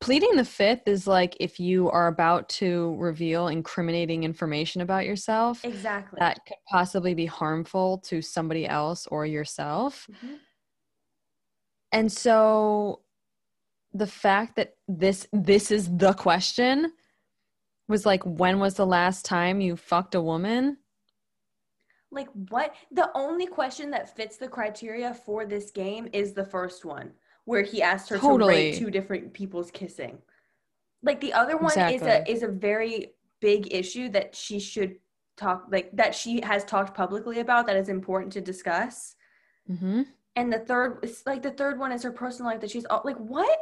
pleading the fifth is like if you are about to reveal incriminating information about yourself Exactly. that could possibly be harmful to somebody else or yourself. Mhm. And so the fact that this this is the question was like when was the last time you fucked a woman? Like what? The only question that fits the criteria for this game is the first one, where he asked her to Totally. rate two different people's kissing. Like the other one is a is a very big issue that she should talk like that she has talked publicly about that is important to discuss. hmm And the third is like the third one is her personal life that she's all like what?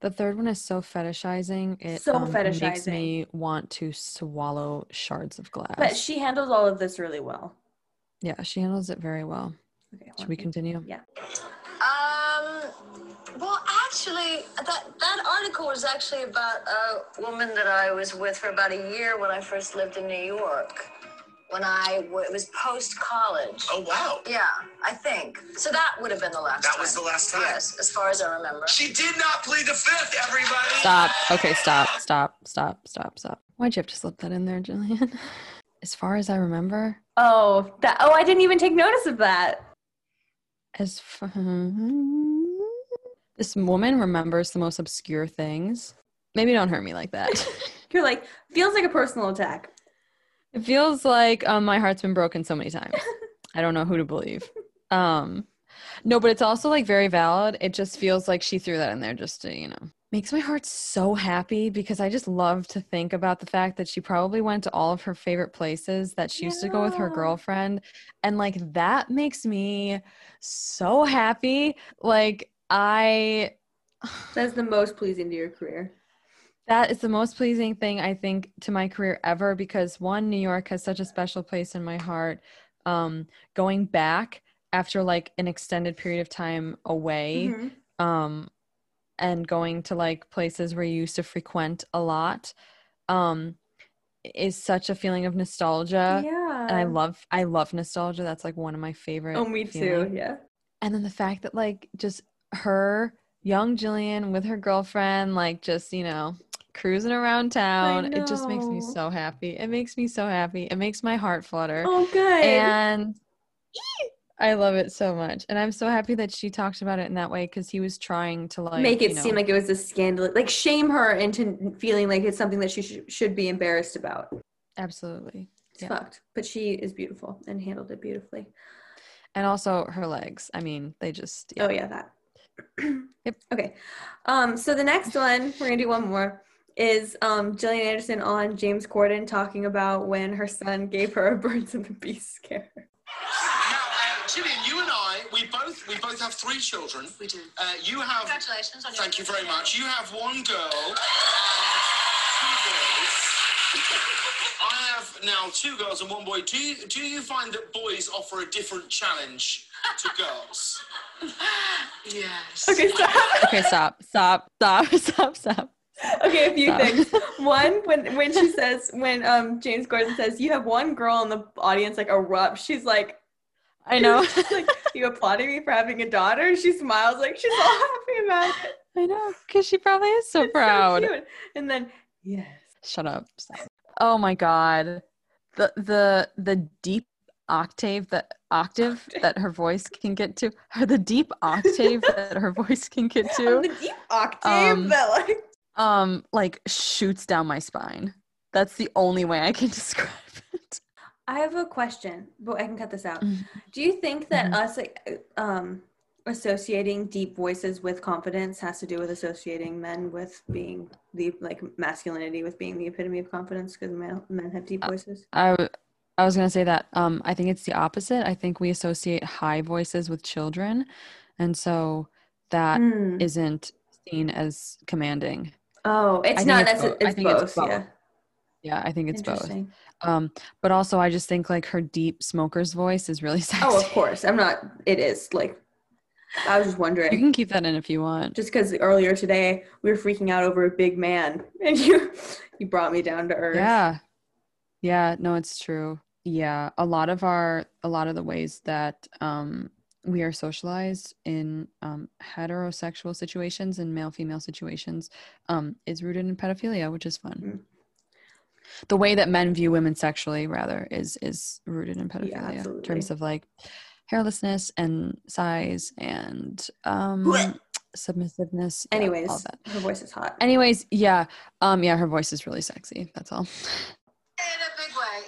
The third one is so fetishizing. It So um, makes fetishizing. me want to swallow shards of glass. But she handles all of this really well. yeah, she handles it very well. Okay, Should we continue? Yeah. Well, actually, that that article was actually about a woman that I was with for about a year when I first lived in New York. When I w- it was post college. Oh, wow. Yeah, I think so. That would have been the last. That time. was the last time? Yes, as far as I remember. She did not plead the fifth, everybody. Stop. Okay, stop, stop, stop, stop, stop. Why'd you have to slip that in there, Gillian? [LAUGHS] As far as I remember, Oh, that oh I didn't even take notice of that. as far, hmm. This woman remembers the most obscure things. Maybe don't hurt me like that. [LAUGHS] You're like, feels like a personal attack. it feels like um, my heart's been broken so many times. [LAUGHS] I don't know who to believe. Um, no, but it's also like very valid. It just feels like she threw that in there just to, you know, makes my heart so happy because I just love to think about the fact that she probably went to all of her favorite places that she used to go with her girlfriend. And like that makes me so happy. Like, I That's the most pleasing to your career. that is the most pleasing thing I think to my career ever because one, New York has such a special place in my heart. Um, going back after like an extended period of time away, Mhm. um, and going to like places where you used to frequent a lot, um, is such a feeling of nostalgia. yeah. And I love, I love nostalgia. That's like one of my favorite. Oh, me too. Yeah. and then the fact that like just her young Gillian with her girlfriend like just you know cruising around town it just makes me so happy it makes me so happy it makes my heart flutter Oh, good. and I love it so much and I'm so happy that she talked about it in that way because he was trying to like Make it you know, seem like it was a scandal, like shame her into feeling like it's something that she sh- should be embarrassed about. absolutely It's Yeah. fucked, but she is beautiful and handled it beautifully. and also her legs I mean they just yeah. Oh yeah, that. Yep. Okay. Um, so the next one, we're gonna do one more, is um Gillian Anderson on James Corden talking about when her son gave her a birds and the bees scare. Now, uh, Gillian, you and I, we both we both have three children. We do. Uh, you have. Congratulations on your Thank you very much. You have one girl and two boys. [LAUGHS] I have now two girls and one boy. Do you do you find that boys offer a different challenge to girls? Yes. Okay, stop. okay stop stop stop [LAUGHS] stop stop okay, a few Stop. things. [LAUGHS] One, when when she says when um James Corden says you have one girl in the audience like erupt, she's like I know [LAUGHS] like, you applauding me for having a daughter? She smiles like she's all happy about it. I know because she probably is so It's proud cute. And then yes. Shut up. Stop. Oh my god. The the the deep octave that octave that her voice can get to or the deep octave [LAUGHS] that her voice can get to the deep octave Um, that like um like shoots down my spine. That's the only way I can [LAUGHS] describe it. I have a question, but I can cut this out. Mhm. Do you think that Mhm. us like, um, associating deep voices with confidence has to do with associating men with being the like masculinity with being the epitome of confidence because men, men have deep voices? I, I was gonna say that. Um, I think it's the opposite. I think we associate high voices with children, and so that Hmm. not seen as commanding. Oh, it's not. it's both. I it's think it's both. both. Yeah. Yeah, I think it's both. Um, but also I just think like her deep smoker's voice is really [LAUGHS] sexy. Oh, of course. I'm not. It is like. I was just wondering. You can keep that in if you want. just because earlier today we were freaking out over a big man, [LAUGHS] and you you brought me down to earth. Yeah. Yeah, no, it's true. Yeah, a lot of our a lot of the ways that um we are socialized in um heterosexual situations and male female situations um is rooted in pedophilia, which is fun. Mm. The way that men view women sexually rather is is rooted in pedophilia in terms of like hairlessness and size and um submissiveness. yeah, all Anyways, that. her voice is hot. Anyways, yeah. Um yeah, her voice is really sexy. That's all.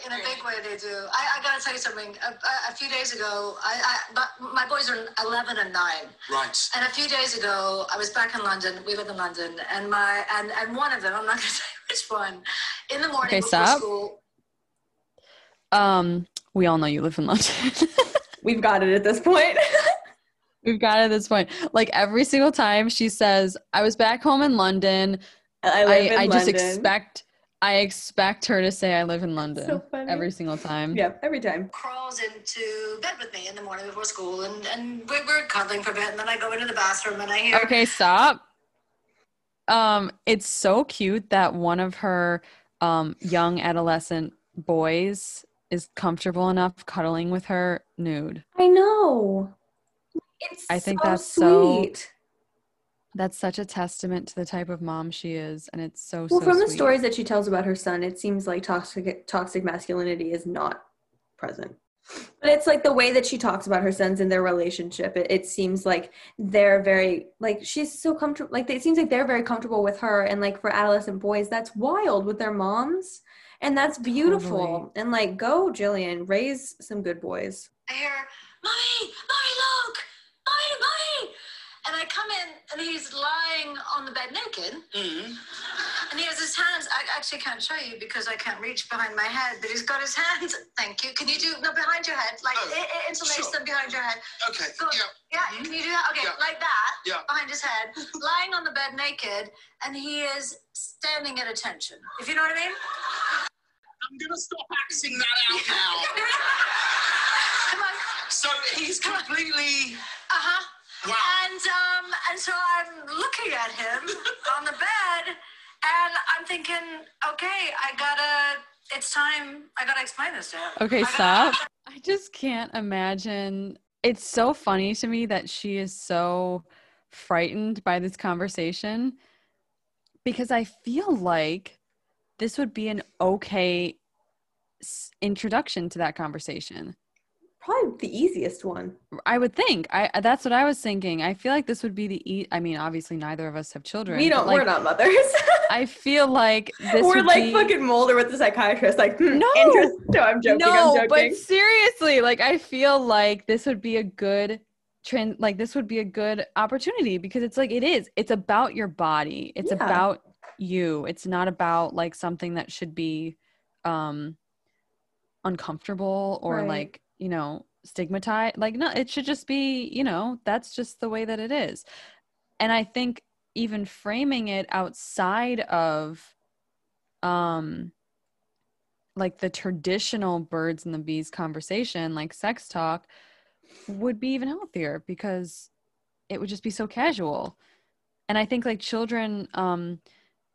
In a big way, in a big way, they do. I, I gotta tell you something. A, a, a few days ago, I, I but my boys are 11 and 9. Right. And a few days ago, I was back in London. We live in London, and my and and one of them, I'm not gonna [LAUGHS] say which one, in the morning Okay, before stop. school. Um, we all know you live in London. [LAUGHS] We've got it at this point. [LAUGHS] We've got it at this point. Like every single time she says, "I was back home in London," I I, live in I, just expect I expect her to say, "I live in London." So funny. Every single time. Yeah, every time. crawls into bed with me in the morning before school, and, and we we're cuddling for a bit, and then I go into the bathroom and I hear, Okay, stop. Um, it's so cute that one of her um young adolescent boys is comfortable enough cuddling with her nude. I know. It's I think so that's so sweet. That's such a testament to the type of mom she is, and it's so Well, so from the stories that she tells about her son, it seems like toxic toxic masculinity is not present. But it's like the way that she talks about her sons and their relationship. It, it seems like they're very like she's so comfortable. Like it seems like they're very comfortable with her. And like for adolescent boys, that's wild with their moms, and that's beautiful. Totally. And like, go Gillian, raise some good boys. I hear, Mommy, Mommy, look, Mommy, Mommy. And I come in and he's lying on the bed naked. Mhm. And he has his hands, I actually can't show you because I can't reach behind my head, but he's got his hands. [LAUGHS] Thank you. Can you do, no, behind your head, like Oh, i i- interlace sure. them behind your head. Okay. Good. Yeah. Yeah, Mhm. can you do that? Okay, Yeah. like that, Yeah. behind his head, [LAUGHS] lying on the bed naked, and he is standing at attention. If you know what I mean? I'm gonna stop acting that out [LAUGHS] now. Come on. So he's completely. Uh huh. Wow. And um, and so I'm looking at him [LAUGHS] on the bed, and I'm thinking, okay, I gotta. It's time. I gotta explain this to him. Okay, I gotta- stop. I just can't imagine. It's so funny to me that she is so frightened by this conversation because I feel like this would be an okay introduction to that conversation. Probably the easiest one. I would think. I that's what I was thinking. I feel like this would be the e- I mean, obviously neither of us have children. We don't. Like, we're not mothers. [LAUGHS] I feel like this we're like be, fucking Mulder with the psychiatrist. Like, hmm, No. interest- [LAUGHS] No, I'm joking. no, I'm joking. but seriously, like I feel like this would be a good trend. Like this would be a good opportunity because it's like it is. It's about your body. It's Yeah. about you. It's not about like something that should be um uncomfortable or Right. like you know stigmatized. Like no, it should just be you know that's just the way that it is. And I think even framing it outside of um like the traditional birds and the bees conversation like sex talk would be even healthier because it would just be so casual and i think like children um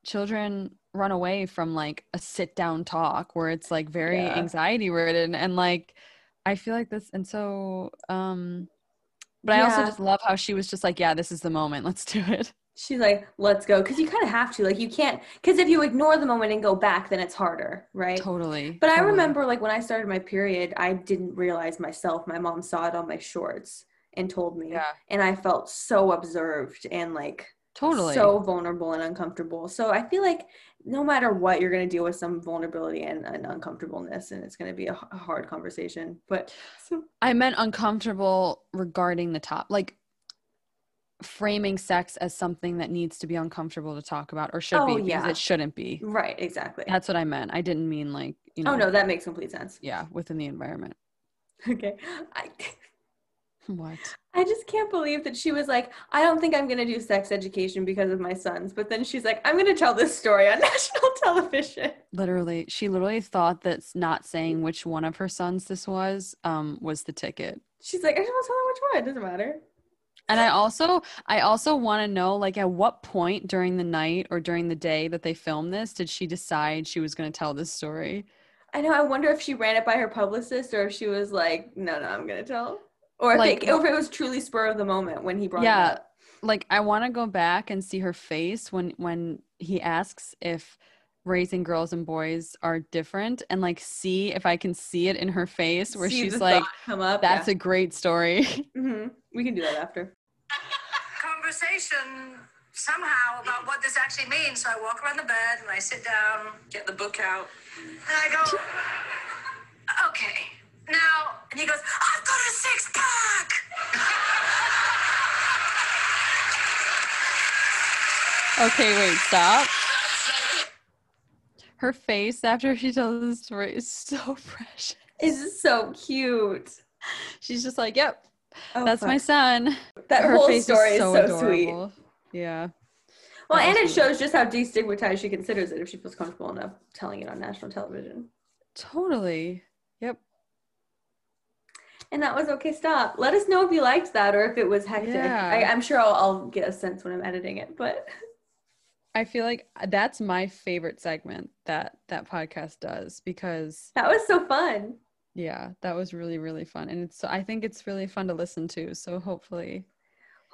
children run away from like a sit down talk where it's like very Yeah. anxiety ridden and like i feel like this and so um but i also just love how she was just like yeah this is the moment let's do it She's like, let's go. Because you kind of have to. Like, you can't. Because if you ignore the moment and go back, then it's harder, right? totally But I remember, like, when I started my period, I didn't realize myself. My mom saw it on my shorts and told me. yeah And I felt so observed and, like, totally so vulnerable and uncomfortable. So I feel like no matter what, you're going to deal with some vulnerability and, and uncomfortableness, and it's going to be a, hard conversation. But so, I meant uncomfortable regarding the top, like framing sex as something that needs to be uncomfortable to talk about or should Oh, be because yeah. it shouldn't be. right, exactly. That's what I meant. I didn't mean like, you oh, know, oh no, that makes complete sense. yeah, within the environment. [LAUGHS] Okay, I, [LAUGHS] What? I just can't believe that she was like, I don't think I'm going to do sex education because of my sons. But then she's like, I'm going to tell this story on [LAUGHS] national television. Literally, she literally thought that not saying which one of her sons this was um was the ticket. She's like, I just want to tell her which one. It doesn't matter. And I also I also want to know like at what point during the night or during the day that they filmed this did she decide she was going to tell this story? I know. I wonder if she ran it by her publicist or if she was like, no, no, I'm going to tell. Or if, Like- it, or if it was truly spur of the moment when he brought it Yeah. up. Like I want to go back and see her face when when he asks if raising girls and boys are different and like see if I can see it in her face where See she's like come up. that's a great story. [LAUGHS] hmm We can do that after. conversation somehow about what this actually means. So I walk around the bed and I sit down, get the book out, and I go, okay, now, and he goes, I've got a six pack. Okay, wait, stop. Her face after she tells the story is so [LAUGHS] precious. It's so cute. She's just like, "Yep, Oh, that's my son." That Her whole face story is so, sweet. adorable. Yeah. Well, That and it shows just how destigmatized she considers it if she feels comfortable enough telling it on national television. Totally. Yep. And that was okay. Stop. Let us know if you liked that or if it was hectic. Yeah. I, I'm sure I'll, I'll get a sense when I'm editing it. But I feel like that's my favorite segment that that podcast does because that was so fun. yeah, that was really really fun and it's I think it's really fun to listen to. So hopefully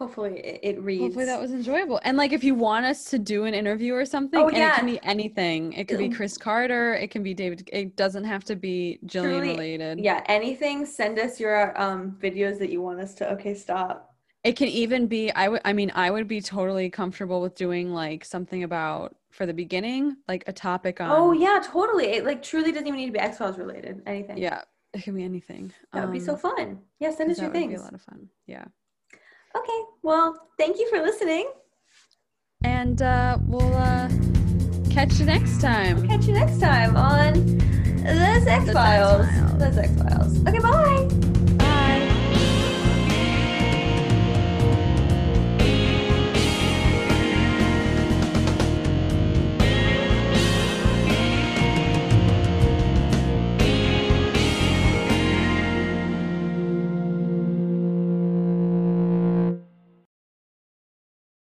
Hopefully it, it reads. hopefully that was enjoyable. And like if you want us to do an interview or something Oh, and yeah. it can be anything. It could be Um, [CLEARS THROAT] Chris Carter, it can be David it doesn't have to be Gillian Truly, related. yeah, anything. Send us your um videos that you want us to. Okay, stop. It can even be I would I mean I would be totally comfortable with doing like something about for the beginning, like a topic on oh yeah, totally. It like truly doesn't even need to be X Files related. Anything. Yeah, it can be anything. that would be so Um, fun. Yeah, send us your that would be a lot of fun. Yeah. Okay, well, thank you for listening. And uh, we'll uh, catch you next time. Catch you next time on The Sex Sex Files. The Sex Files. Okay,